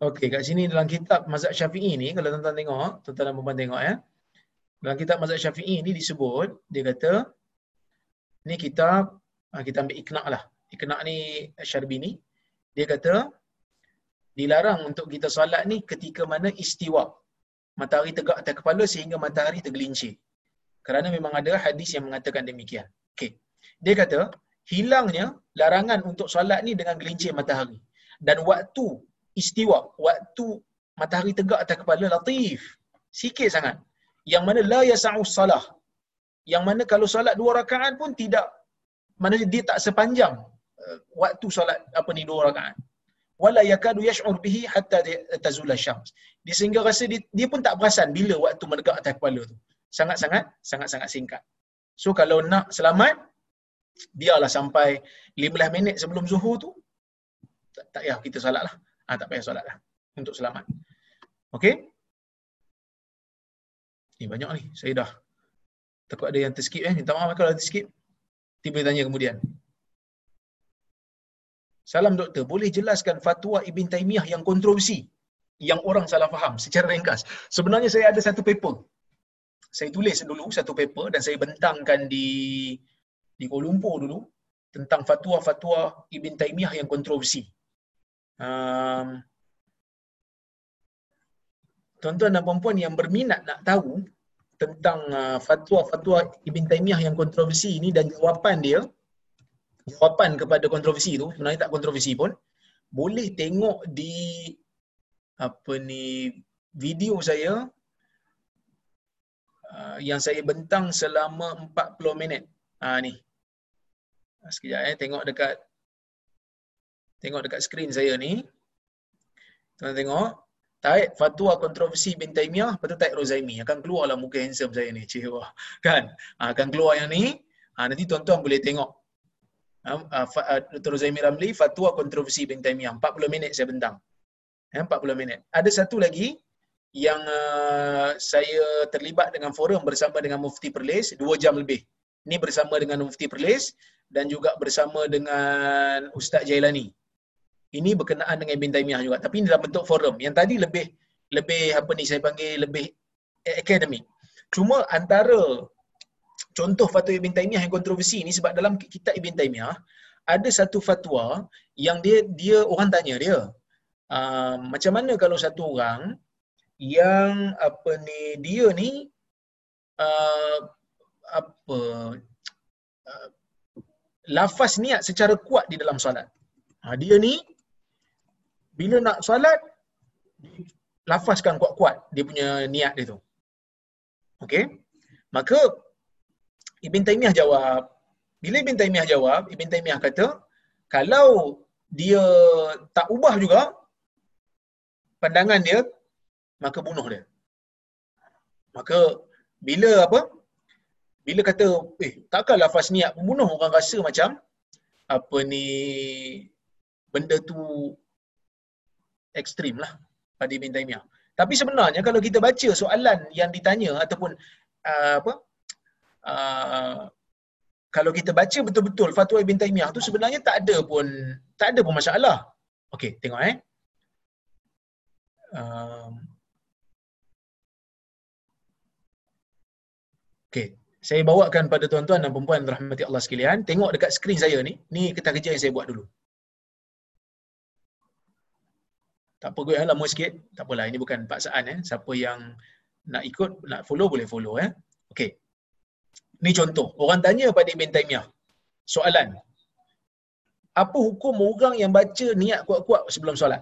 Okey, kat sini dalam kitab Mazhab Syafi'i ni, kalau tuan-tuan tengok, tuan-tuan dan puan tengok ya. Dalam kitab Mazhab Syafi'i ni disebut, dia kata, ni kitab, ah, kita ambil ikna' lah. Ikna' ni Syarbini. Dia kata, dilarang untuk kita solat ni ketika mana istiwa. Matahari tegak atas kepala sehingga matahari tergelincir. Kerana memang ada hadis yang mengatakan demikian. Okey. Dia kata, hilangnya larangan untuk solat ni dengan gelincir matahari. Dan waktu istiwa waktu matahari tegak atas kepala latif. Sikit sangat. Yang mana la yasa'u salah. Yang mana kalau solat dua rakaat pun tidak mana dia tak sepanjang uh, waktu solat apa ni dua rakaat. Wala yakadu yash'ur bihi hatta tazula syams. Dia sehingga rasa dia, dia pun tak perasan bila waktu menegak atas kepala tu. Sangat-sangat sangat-sangat singkat. So kalau nak selamat biarlah sampai 15 minit sebelum zuhur tu tak, tak payah kita solat lah. Ha, tak payah solat lah untuk selamat. Okey? Ni banyak ni. Saya dah takut ada yang terskip eh. Minta maaf kalau ada terskip. Tiba tanya kemudian. Salam doktor, boleh jelaskan fatwa Ibn Taymiyah yang kontroversi yang orang salah faham secara ringkas. Sebenarnya saya ada satu paper. Saya tulis dulu satu paper dan saya bentangkan di di Kuala Lumpur dulu tentang fatwa-fatwa Ibn Taymiyah yang kontroversi. Um, tuan-tuan dan puan-puan yang berminat nak tahu tentang uh, fatwa-fatwa Ibn Taymiyah yang kontroversi ini dan jawapan dia, jawapan kepada kontroversi itu, sebenarnya tak kontroversi pun, boleh tengok di apa ni video saya uh, yang saya bentang selama 40 minit. Ha ni. Sekejap eh tengok dekat tengok dekat skrin saya ni. Tuan tengok. Taib fatwa kontroversi bin Taimiyah, betul Taib Rozaimi. Akan keluarlah muka handsome saya ni. Cik wah. Kan? Ha, akan keluar yang ni. Ha, nanti tuan-tuan boleh tengok. Ha, ha, Dr. Rozaimi Ramli, fatwa kontroversi bin Taimiyah. 40 minit saya bentang. Ha, 40 minit. Ada satu lagi yang uh, saya terlibat dengan forum bersama dengan Mufti Perlis, dua jam lebih. Ini bersama dengan Mufti Perlis dan juga bersama dengan Ustaz Jailani ini berkenaan dengan Ibn Taymiyah juga. Tapi ini dalam bentuk forum. Yang tadi lebih lebih apa ni saya panggil lebih akademik cuma antara contoh fatwa Ibn Taymiyah yang kontroversi ni sebab dalam kitab Ibn Taymiyah ada satu fatwa yang dia dia orang tanya dia uh, macam mana kalau satu orang yang apa ni dia ni uh, apa uh, lafaz niat secara kuat di dalam solat. Ha, dia ni bila nak solat lafazkan kuat-kuat dia punya niat dia tu. Okey. Maka Ibn Taymiyah jawab, bila Ibn Taymiyah jawab, Ibn Taymiyah kata, kalau dia tak ubah juga pandangan dia, maka bunuh dia. Maka bila apa? Bila kata, eh takkan lafaz niat membunuh orang rasa macam apa ni benda tu ekstrim lah pada Ibn Taymiyah. Tapi sebenarnya kalau kita baca soalan yang ditanya ataupun uh, apa uh, kalau kita baca betul-betul fatwa Ibn Taymiyah tu sebenarnya tak ada pun tak ada pun masalah. Okey, tengok eh. Um, Okey, saya bawakan pada tuan-tuan dan puan-puan rahmati Allah sekalian, tengok dekat skrin saya ni. Ni kita kerja yang saya buat dulu. Tak apa kot lama sikit. Tak apalah ini bukan paksaan eh. Siapa yang nak ikut nak follow boleh follow eh. Okey. Ni contoh. Orang tanya pada Ibn Taymiyah. Soalan. Apa hukum orang yang baca niat kuat-kuat sebelum solat?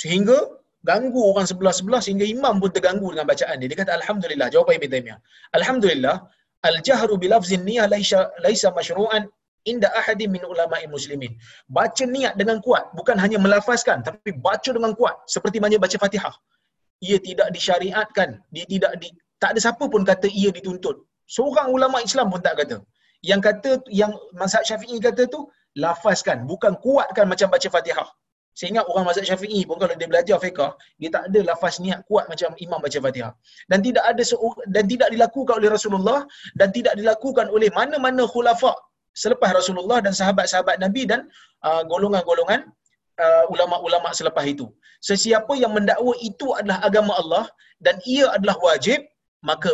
Sehingga ganggu orang sebelah-sebelah sehingga imam pun terganggu dengan bacaan dia. Dia kata alhamdulillah. Jawapan Ibn Taymiyah. Alhamdulillah al-jahru bilafzin niyah laisa laisa masyru'an inda ahadi min ulama muslimin. Baca niat dengan kuat, bukan hanya melafazkan, tapi baca dengan kuat. Seperti mana baca fatihah. Ia tidak disyariatkan. Dia tidak di, tak ada siapa pun kata ia dituntut. Seorang ulama Islam pun tak kata. Yang kata, yang mazhab syafi'i kata tu, lafazkan. Bukan kuatkan macam baca fatihah. Saya ingat orang mazhab syafi'i pun kalau dia belajar fiqah, dia tak ada lafaz niat kuat macam imam baca fatihah. Dan tidak ada dan tidak dilakukan oleh Rasulullah dan tidak dilakukan oleh mana-mana khulafa' selepas Rasulullah dan sahabat-sahabat Nabi dan uh, golongan-golongan uh, ulama-ulama selepas itu. Sesiapa yang mendakwa itu adalah agama Allah dan ia adalah wajib, maka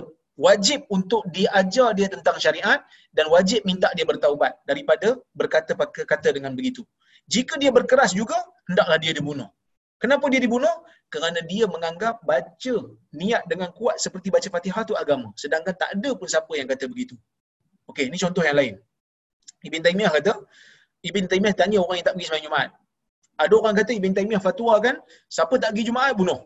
wajib untuk diajar dia tentang syariat dan wajib minta dia bertaubat daripada berkata kata dengan begitu. Jika dia berkeras juga, hendaklah dia dibunuh. Kenapa dia dibunuh? Kerana dia menganggap baca niat dengan kuat seperti baca Fatihah itu agama. Sedangkan tak ada pun siapa yang kata begitu. Okey, ini contoh yang lain. Ibn Taymiyah kata, Ibn Taymiyah tanya orang yang tak pergi sembahyang Jumaat. Ada orang kata Ibn Taymiyah fatwa kan, siapa tak pergi Jumaat bunuh.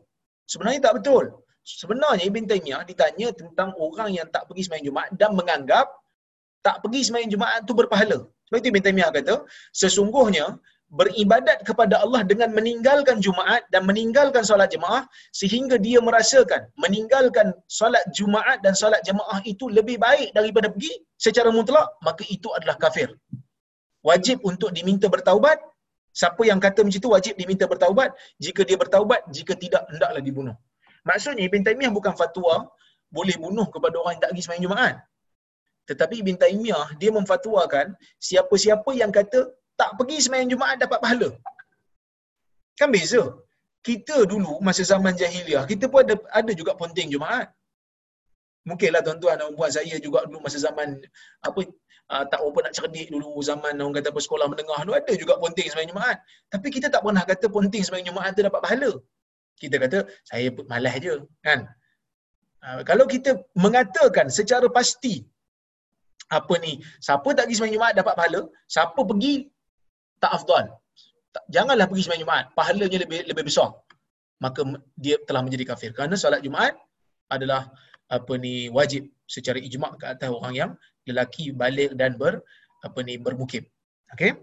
Sebenarnya tak betul. Sebenarnya Ibn Taymiyah ditanya tentang orang yang tak pergi sembahyang Jumaat dan menganggap tak pergi sembahyang Jumaat tu berpahala. Sebab itu Ibn Taymiyah kata, sesungguhnya beribadat kepada Allah dengan meninggalkan Jumaat dan meninggalkan solat jemaah sehingga dia merasakan meninggalkan solat Jumaat dan solat jemaah itu lebih baik daripada pergi secara mutlak maka itu adalah kafir. Wajib untuk diminta bertaubat. Siapa yang kata macam itu wajib diminta bertaubat. Jika dia bertaubat, jika tidak hendaklah dibunuh. Maksudnya Ibn Taymiyah bukan fatwa boleh bunuh kepada orang yang tak pergi sembahyang Jumaat. Tetapi Ibn Taymiyah dia memfatwakan siapa-siapa yang kata tak pergi sembahyang Jumaat dapat pahala. Kan beza. Kita dulu masa zaman jahiliah, kita pun ada ada juga ponting Jumaat. Mungkinlah tuan-tuan dan puan saya juga dulu masa zaman apa uh, tak apa nak cerdik dulu zaman orang kata apa sekolah menengah dulu ada juga ponting sembahyang Jumaat. Tapi kita tak pernah kata ponting sembahyang Jumaat tu dapat pahala. Kita kata saya malas je kan. Uh, kalau kita mengatakan secara pasti apa ni siapa tak pergi sembahyang Jumaat dapat pahala siapa pergi tak afdal. Janganlah pergi sembahyang Jumaat. Pahalanya lebih lebih besar. Maka dia telah menjadi kafir. Kerana solat Jumaat adalah apa ni wajib secara ijma' ke atas orang yang lelaki balik dan ber apa ni bermukim. Okey?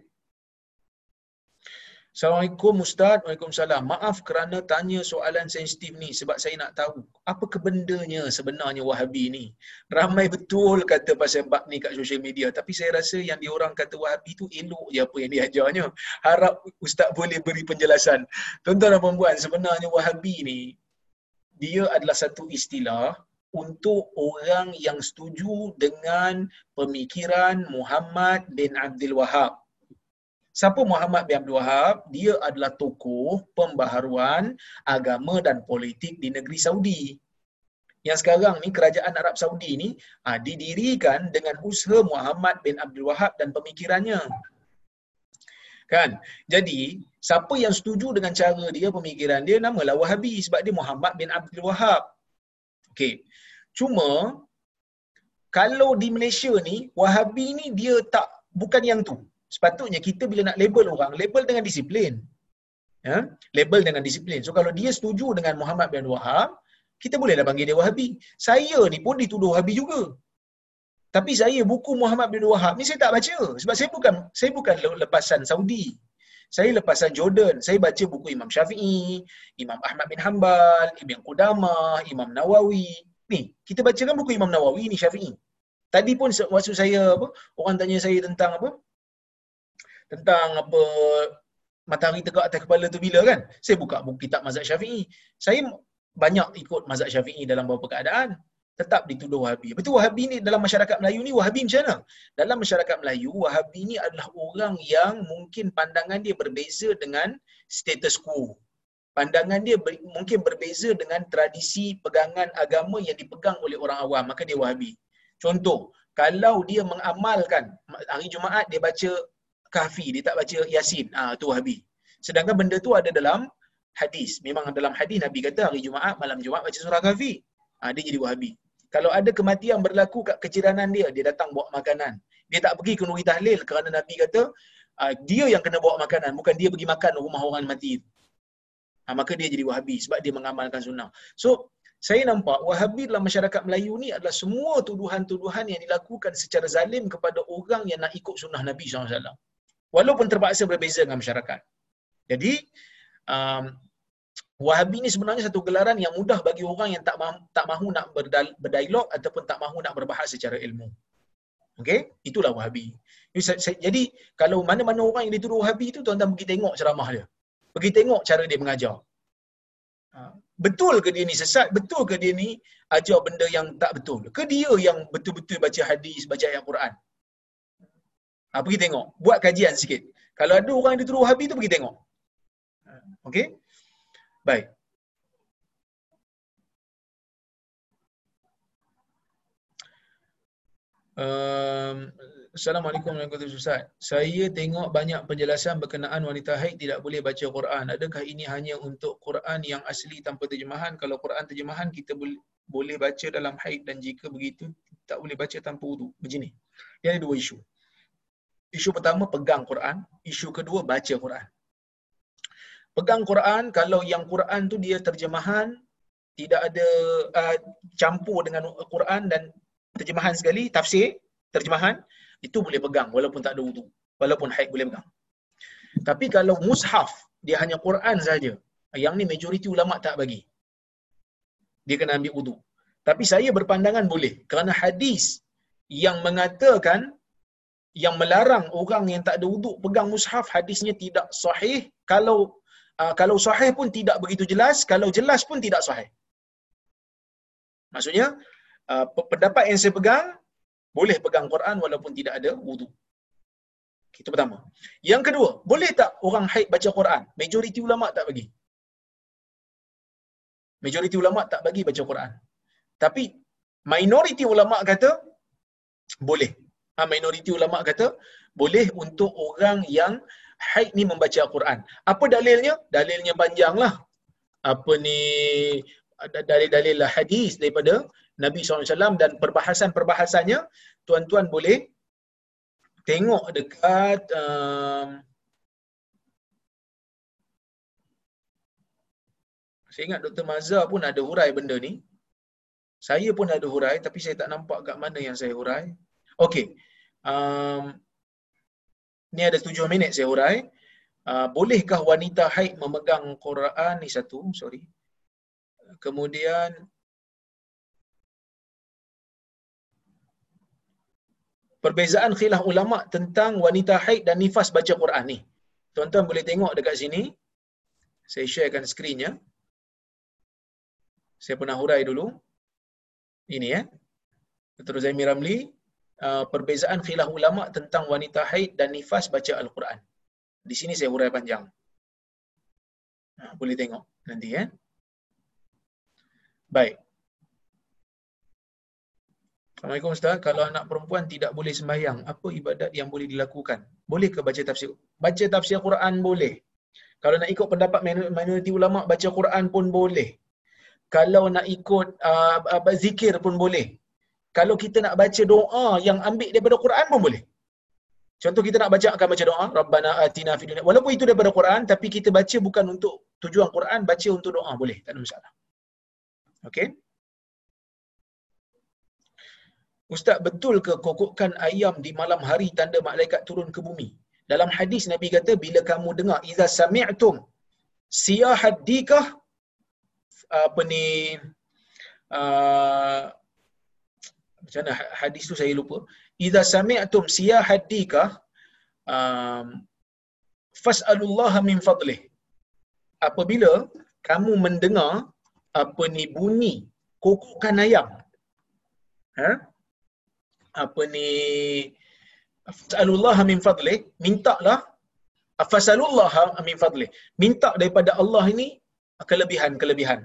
Assalamualaikum Ustaz. Waalaikumsalam. Maaf kerana tanya soalan sensitif ni sebab saya nak tahu apa kebendanya sebenarnya Wahabi ni. Ramai betul kata pasal bab ni kat social media tapi saya rasa yang diorang kata Wahabi tu elok je apa yang diajarnya. Harap Ustaz boleh beri penjelasan. Tuan-tuan dan puan sebenarnya Wahabi ni dia adalah satu istilah untuk orang yang setuju dengan pemikiran Muhammad bin Abdul Wahab Siapa Muhammad bin Abdul Wahab? Dia adalah tokoh pembaharuan agama dan politik di negeri Saudi. Yang sekarang ni kerajaan Arab Saudi ni ha, didirikan dengan usaha Muhammad bin Abdul Wahab dan pemikirannya. Kan? Jadi, siapa yang setuju dengan cara dia, pemikiran dia, namalah Wahabi sebab dia Muhammad bin Abdul Wahab. Okey. Cuma, kalau di Malaysia ni, Wahabi ni dia tak, bukan yang tu sepatutnya kita bila nak label orang, label dengan disiplin. Ya? Label dengan disiplin. So kalau dia setuju dengan Muhammad bin Wahab, kita bolehlah panggil dia Wahabi. Saya ni pun dituduh Wahabi juga. Tapi saya buku Muhammad bin Wahab ni saya tak baca sebab saya bukan saya bukan lepasan Saudi. Saya lepasan Jordan. Saya baca buku Imam Syafi'i, Imam Ahmad bin Hanbal, Ibn Qudamah, Imam Nawawi. Ni, kita baca kan buku Imam Nawawi ni Syafi'i. Tadi pun waktu saya apa, orang tanya saya tentang apa? Tentang apa matahari tegak atas kepala tu bila kan? Saya buka buku kitab mazhab syafi'i. Saya banyak ikut mazhab syafi'i dalam beberapa keadaan. Tetap dituduh wahabi. Betul wahabi ni? Dalam masyarakat Melayu ni wahabi macam mana? Dalam masyarakat Melayu wahabi ni adalah orang yang mungkin pandangan dia berbeza dengan status quo. Pandangan dia ber, mungkin berbeza dengan tradisi pegangan agama yang dipegang oleh orang awam. Maka dia wahabi. Contoh kalau dia mengamalkan hari Jumaat dia baca kahfi, dia tak baca yasin. Ah tu Wahabi. Sedangkan benda tu ada dalam hadis. Memang dalam hadis Nabi kata hari Jumaat, malam Jumaat baca surah kahfi. Ah dia jadi Wahabi. Kalau ada kematian berlaku kat keciranan dia, dia datang bawa makanan. Dia tak pergi ke Nuri Tahlil kerana Nabi kata uh, dia yang kena bawa makanan, bukan dia pergi makan rumah orang mati. Ha, maka dia jadi Wahabi sebab dia mengamalkan sunnah. So, saya nampak Wahabi dalam masyarakat Melayu ni adalah semua tuduhan-tuduhan yang dilakukan secara zalim kepada orang yang nak ikut sunnah Nabi SAW walaupun terpaksa berbeza dengan masyarakat. Jadi um, Wahabi ni sebenarnya satu gelaran yang mudah bagi orang yang tak mahu, tak mahu nak berdialog ataupun tak mahu nak berbahas secara ilmu. Okey, itulah Wahabi. Jadi kalau mana-mana orang yang dituduh Wahabi itu tuan-tuan pergi tengok ceramah dia. Pergi tengok cara dia mengajar. Ha, betul ke dia ni sesat? Betul ke dia ni ajar benda yang tak betul? Ke dia yang betul-betul baca hadis, baca ayat Quran? Ha, pergi tengok. Buat kajian sikit. Kalau ada orang yang dituduh Wahabi tu, pergi tengok. Okey? Baik. Um, Assalamualaikum warahmatullahi wabarakatuh. Saya tengok banyak penjelasan berkenaan wanita haid tidak boleh baca Quran. Adakah ini hanya untuk Quran yang asli tanpa terjemahan? Kalau Quran terjemahan kita boleh boleh baca dalam haid dan jika begitu tak boleh baca tanpa wudu. Begini. Dia ada dua isu. Isu pertama pegang Quran, isu kedua baca Quran. pegang Quran kalau yang Quran tu dia terjemahan tidak ada uh, campur dengan Quran dan terjemahan sekali tafsir terjemahan itu boleh pegang walaupun tak ada wudu walaupun haid boleh pegang. Tapi kalau mushaf dia hanya Quran saja yang ni majoriti ulama tak bagi. Dia kena ambil wudu. Tapi saya berpandangan boleh kerana hadis yang mengatakan yang melarang orang yang tak ada wuduk pegang mushaf hadisnya tidak sahih. Kalau uh, kalau sahih pun tidak begitu jelas kalau jelas pun tidak sahih. Maksudnya uh, pendapat yang saya pegang boleh pegang Quran walaupun tidak ada wuduk. Itu pertama. Yang kedua boleh tak orang haid baca Quran? Majoriti ulama tak bagi. Majoriti ulama tak bagi baca Quran. Tapi minoriti ulama kata boleh ha, minoriti ulama kata boleh untuk orang yang haid ni membaca Al-Quran. Apa dalilnya? Dalilnya panjanglah. Apa ni dalil-dalil lah hadis daripada Nabi SAW dan perbahasan-perbahasannya tuan-tuan boleh tengok dekat um, saya ingat Dr. Mazhar pun ada hurai benda ni saya pun ada hurai tapi saya tak nampak kat mana yang saya hurai Okey. Um, ni ada tujuh minit saya urai. Uh, bolehkah wanita haid memegang Quran ni satu, sorry. Kemudian perbezaan khilaf ulama tentang wanita haid dan nifas baca Quran ni. Tuan-tuan boleh tengok dekat sini. Saya sharekan skrinnya. Saya pernah hurai dulu. Ini ya. Eh. Dr. Zaimi Ramli Uh, perbezaan khilaf ulama tentang wanita haid dan nifas baca Al-Quran. Di sini saya urai panjang. Ha, boleh tengok nanti ya. Baik. Assalamualaikum Ustaz. Kalau anak perempuan tidak boleh sembahyang, apa ibadat yang boleh dilakukan? Boleh ke baca tafsir? Baca tafsir Quran boleh. Kalau nak ikut pendapat minoriti ulama, baca Quran pun boleh. Kalau nak ikut uh, zikir pun boleh kalau kita nak baca doa yang ambil daripada Quran pun boleh. Contoh kita nak baca akan baca doa Rabbana atina fid dunya. Walaupun itu daripada Quran tapi kita baca bukan untuk tujuan Quran, baca untuk doa boleh, tak ada masalah. Okey. Ustaz, betul ke kokokan ayam di malam hari tanda malaikat turun ke bumi? Dalam hadis Nabi kata bila kamu dengar iza sami'tum siyahadikah apa ni uh, macam mana ha-, hadis tu saya lupa. Idza sami'tum siyahadika um, fas'alullaha min fadlih. Apabila kamu mendengar apa ni bunyi kokokan ayam ha? Apa ni fas'alullaha min fadlih mintalah fasalullaha min fadlih. Minta daripada Allah ini kelebihan-kelebihan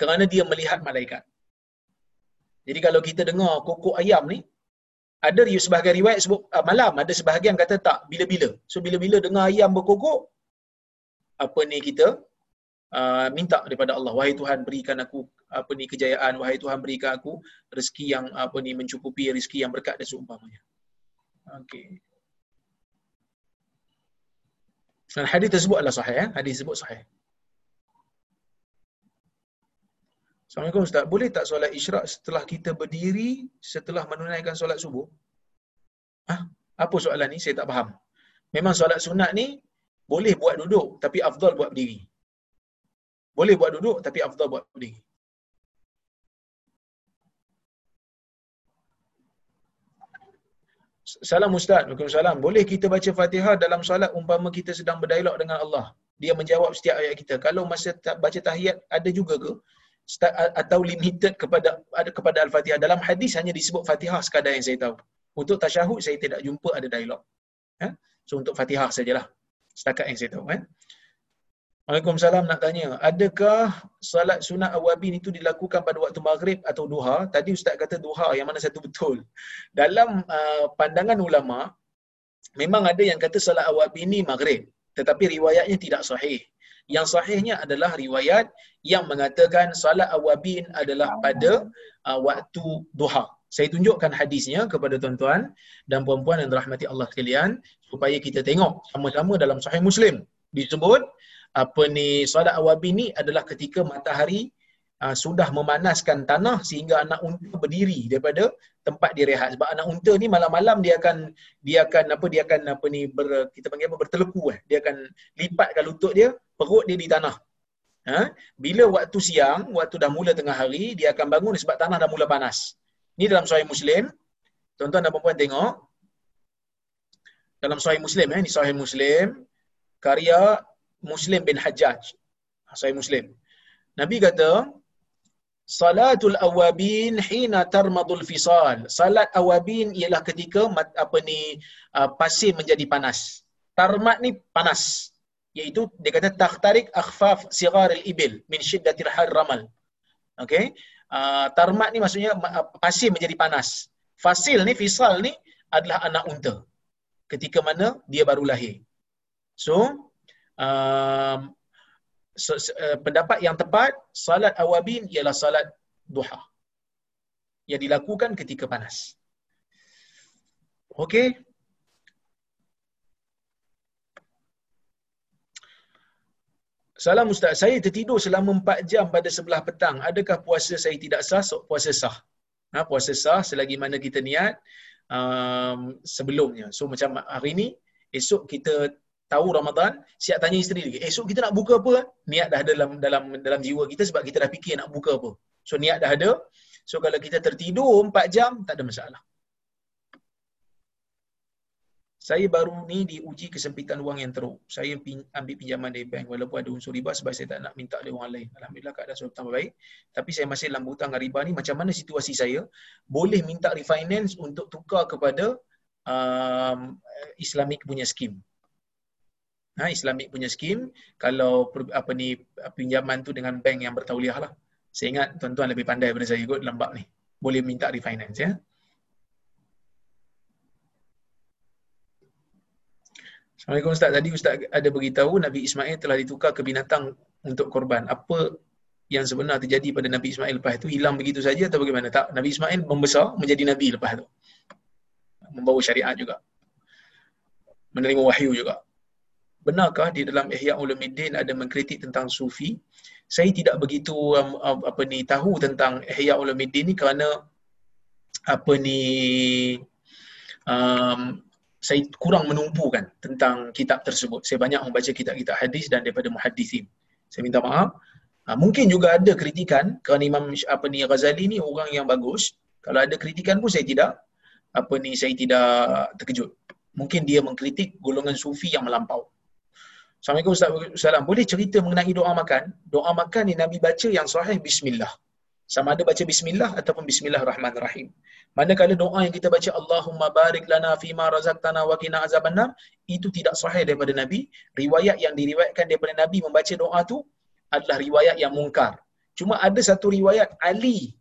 kerana dia melihat malaikat jadi kalau kita dengar kokok ayam ni, ada sebahagian riwayat sebut uh, malam, ada sebahagian kata tak, bila-bila. So bila-bila dengar ayam berkokok, apa ni kita uh, minta daripada Allah, wahai Tuhan berikan aku apa ni kejayaan, wahai Tuhan berikan aku rezeki yang apa ni mencukupi rezeki yang berkat dan seumpamanya. Okey. Dan hadis tersebut adalah sahih. Eh? Hadis tersebut sahih. Assalamualaikum Ustaz. Boleh tak solat isyarak setelah kita berdiri setelah menunaikan solat subuh? Ah, Apa soalan ni? Saya tak faham. Memang solat sunat ni boleh buat duduk tapi afdal buat berdiri. Boleh buat duduk tapi afdal buat berdiri. Salam Ustaz. Waalaikumsalam. Boleh kita baca Fatihah dalam solat umpama kita sedang berdialog dengan Allah? Dia menjawab setiap ayat kita. Kalau masa baca tahiyat ada juga ke? Atau limited kepada ada kepada al-Fatihah dalam hadis hanya disebut Fatihah sekadar yang saya tahu. Untuk tasyahud saya tidak jumpa ada dialog. Ha? So untuk Fatihah sajalah. Setakat yang saya tahu kan. Waalaikumsalam nak tanya, adakah salat sunat awabin itu dilakukan pada waktu maghrib atau duha? Tadi ustaz kata duha, yang mana satu betul? Dalam uh, pandangan ulama, memang ada yang kata salat awabin ini maghrib, tetapi riwayatnya tidak sahih. Yang sahihnya adalah riwayat yang mengatakan salat awabin adalah pada uh, waktu duha. Saya tunjukkan hadisnya kepada tuan-tuan dan puan-puan yang dirahmati Allah sekalian supaya kita tengok sama-sama dalam sahih Muslim disebut apa ni solat awabin ni adalah ketika matahari uh, sudah memanaskan tanah sehingga anak unta berdiri daripada tempat dia rehat. Sebab anak unta ni malam-malam dia akan dia akan apa dia akan apa ni ber, kita panggil apa bertelepu eh. Dia akan lipatkan lutut dia perut dia di tanah. Ha? Bila waktu siang waktu dah mula tengah hari dia akan bangun sebab tanah dah mula panas. Ni dalam sahih muslim. Tuan-tuan dan puan tengok. Dalam sahih muslim eh ni sahih muslim. Karya muslim bin hajjaj. Sahih muslim. Nabi kata Salatul awabin hina tarmadul fisal. Salat awabin ialah ketika apa ni uh, pasir menjadi panas. Tarmad ni panas. Iaitu dia kata takhtarik akhfaf sigaril ibil min syiddatil har ramal. Okay. Uh, tarmad ni maksudnya uh, pasir menjadi panas. Fasil ni, fisal ni adalah anak unta. Ketika mana dia baru lahir. So, uh, pendapat yang tepat salat awabin ialah salat duha yang dilakukan ketika panas. Okey. Salam Ustaz, saya tertidur selama 4 jam pada sebelah petang. Adakah puasa saya tidak sah? So, puasa sah. Ha, puasa sah selagi mana kita niat um, sebelumnya. So macam hari ni, esok kita tahu Ramadan, siap tanya isteri lagi. Esok kita nak buka apa? Niat dah ada dalam dalam dalam jiwa kita sebab kita dah fikir nak buka apa. So niat dah ada. So kalau kita tertidur 4 jam, tak ada masalah. Saya baru ni diuji kesempitan wang yang teruk. Saya pin, ambil pinjaman dari bank walaupun ada unsur riba sebab saya tak nak minta dari orang lain. Alhamdulillah keadaan sudah tambah baik. Tapi saya masih dalam hutang riba ni. Macam mana situasi saya? Boleh minta refinance untuk tukar kepada um, Islamic punya skim ha, Islamik punya skim kalau apa ni pinjaman tu dengan bank yang bertauliah lah. Saya ingat tuan-tuan lebih pandai daripada saya kot dalam bab ni. Boleh minta refinance ya. Assalamualaikum Ustaz. Tadi Ustaz ada beritahu Nabi Ismail telah ditukar ke binatang untuk korban. Apa yang sebenar terjadi pada Nabi Ismail lepas itu hilang begitu saja atau bagaimana? Tak, Nabi Ismail membesar menjadi Nabi lepas itu. Membawa syariat juga. Menerima wahyu juga benarkah di dalam Ihya Ulumuddin ada mengkritik tentang sufi? Saya tidak begitu um, um, apa ni tahu tentang Ihya Ulumuddin ni kerana apa ni um, saya kurang menumpukan tentang kitab tersebut. Saya banyak membaca kitab-kitab hadis dan daripada muhaddisin. Saya minta maaf. Uh, mungkin juga ada kritikan kerana Imam apa ni Ghazali ni orang yang bagus. Kalau ada kritikan pun saya tidak apa ni saya tidak terkejut. Mungkin dia mengkritik golongan sufi yang melampau. Assalamualaikum Ustaz. Boleh cerita mengenai doa makan? Doa makan ni Nabi baca yang sahih bismillah. Sama ada baca bismillah ataupun bismillahirrahmanirrahim. Manakala doa yang kita baca Allahumma barik lana fima razaqtana wa qina azabannar itu tidak sahih daripada Nabi. Riwayat yang diriwayatkan daripada Nabi membaca doa tu adalah riwayat yang mungkar. Cuma ada satu riwayat Ali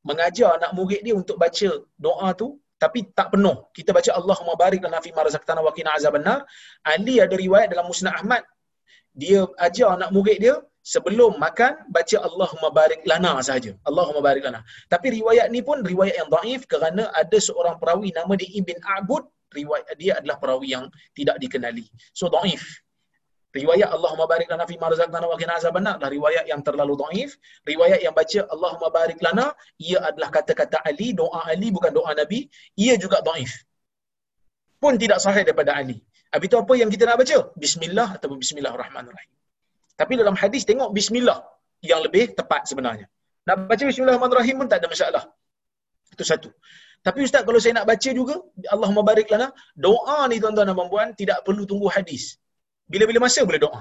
mengajar anak murid dia untuk baca doa tu tapi tak penuh. Kita baca Allahumma barik lana fi ma razaqtana wa qina azabannar. Ali ada riwayat dalam Musnad Ahmad. Dia ajar anak murid dia sebelum makan baca Allahumma barik lana saja. Allahumma barik lana. Tapi riwayat ni pun riwayat yang dhaif kerana ada seorang perawi nama dia Ibn Abud riwayat dia adalah perawi yang tidak dikenali. So dhaif riwayat Allahumma barik lana fi ma razaqtana wa qina azabannar. Adalah riwayat yang terlalu dhaif riwayat yang baca Allahumma barik lana ia adalah kata-kata Ali doa Ali bukan doa Nabi ia juga dhaif. Pun tidak sahih daripada Ali. Habis itu apa yang kita nak baca? Bismillah ataupun bismillahirrahmanirrahim. Tapi dalam hadis tengok bismillah yang lebih tepat sebenarnya. Nak baca bismillahirrahmanirrahim pun tak ada masalah. Itu satu. Tapi ustaz kalau saya nak baca juga Allahumma barik lana doa ni tuan-tuan dan puan tidak perlu tunggu hadis bila-bila masa boleh doa.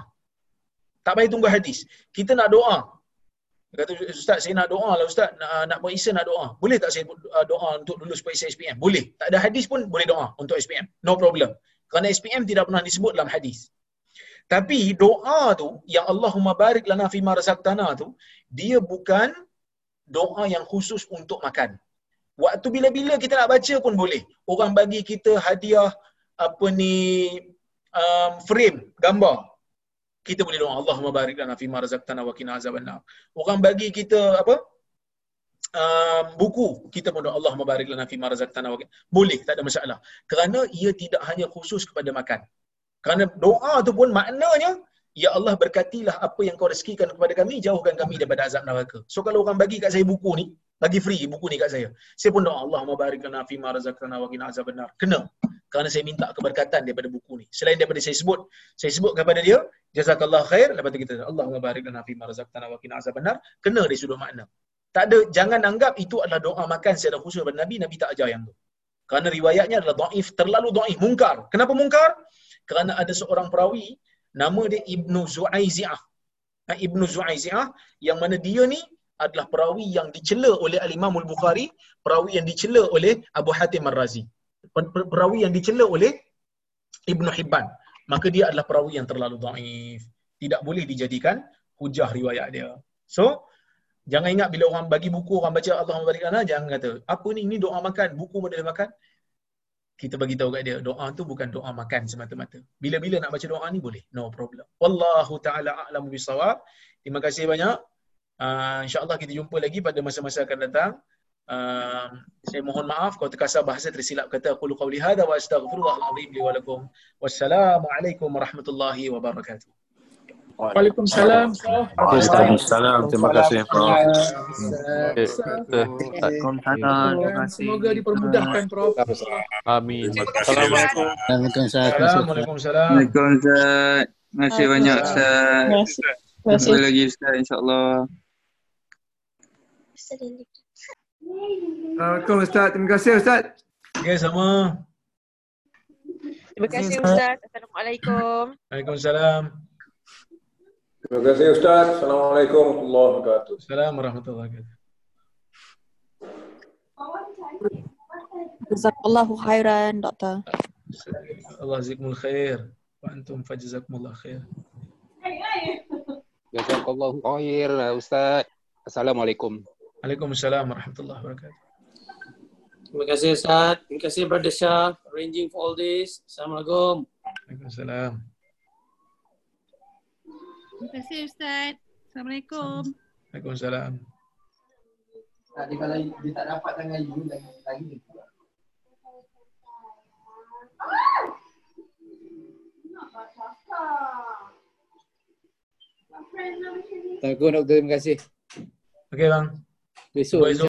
Tak payah tunggu hadis. Kita nak doa. Kata, Ustaz, saya nak doa lah Ustaz. Nak, nak isa nak doa. Boleh tak saya uh, doa untuk lulus isa SPM? Boleh. Tak ada hadis pun boleh doa untuk SPM. No problem. Kerana SPM tidak pernah disebut dalam hadis. Tapi doa tu, yang Allahumma barik lana fima razaqtana tu, dia bukan doa yang khusus untuk makan. Waktu bila-bila kita nak baca pun boleh. Orang bagi kita hadiah apa ni um, frame gambar kita boleh doa Allahumma barik lana fi ma razaqtana wa qina azabannar. Orang bagi kita apa? Um, buku kita pun doa Allahumma barik lana fi ma razaqtana wa Boleh, tak ada masalah. Kerana ia tidak hanya khusus kepada makan. Kerana doa tu pun maknanya Ya Allah berkatilah apa yang kau rezekikan kepada kami, jauhkan kami daripada azab neraka. So kalau orang bagi kat saya buku ni, bagi free buku ni kat saya. Saya pun doa Allah mabarik lana fi ma razaqtana wa qina azabannar. Kena. Kerana saya minta keberkatan daripada buku ni. Selain daripada saya sebut, saya sebut kepada dia, jazakallah khair, lepas tu kita Allah mabarik lana fi ma razaqtana wa qina azabannar. Kena dari sudut makna. Tak ada jangan anggap itu adalah doa makan secara khusus daripada Nabi, Nabi tak ajar yang tu. Kerana riwayatnya adalah dhaif, terlalu dhaif, mungkar. Kenapa mungkar? Kerana ada seorang perawi nama dia Ibnu Zu'aizi'ah. Ha, Ibnu Zu'aizi'ah yang mana dia ni adalah perawi yang dicela oleh Al-Imam Al-Bukhari, perawi yang dicela oleh Abu Hatim Ar-Razi. Per- Perawi yang dicela oleh Ibnu Hibban. Maka dia adalah perawi yang terlalu dhaif. Tidak boleh dijadikan hujah riwayat dia. So, jangan ingat bila orang bagi buku, orang baca Allah Mabarik Lana, jangan kata, apa ni, ni doa makan, buku boleh makan. Kita bagi tahu kat dia, doa tu bukan doa makan semata-mata. Bila-bila nak baca doa ni boleh, no problem. Wallahu taala a'lamu bisawab. Terima kasih banyak. Uh, InsyaAllah kita jumpa lagi pada masa-masa akan datang. Uh, saya mohon maaf kalau terkasar bahasa tersilap kata aku lu qauli hadza wa astaghfirullahal azim li wa lakum. Wassalamualaikum warahmatullahi wabarakatuh. Waalaikumsalam. Waalaikumsalam. Terima kasih. Prof. Waalaikumsalam. Semoga dipermudahkan Prof. Amin. Assalamualaikum. Assalamualaikum. Waalaikumsalam. Terima kasih banyak Ustaz. Jumpa lagi Ustaz insyaAllah. Assalamualaikum Ustaz. Terima kasih Ustaz. Okay, sama. Terima kasih Ustaz. Assalamualaikum. Waalaikumsalam. Terima kasih Ustaz. Assalamualaikum warahmatullahi wabarakatuh. Assalamualaikum warahmatullahi wabarakatuh. Jazakallahu khairan, Doktor. Allah jazakumul khair. Wa antum fajazakumullah khair. Jazakallahu khair Ustaz. Assalamualaikum. Waalaikumsalam warahmatullahi wabarakatuh. Terima kasih Ustaz. Terima kasih Brother Shah arranging for all this. Assalamualaikum. Waalaikumsalam. Terima kasih Ustaz. Assalamualaikum. Waalaikumsalam. Dia kalau dia tak dapat tangan you lagi lagi dia Doktor. Terima kasih. Okey bang. 每次我说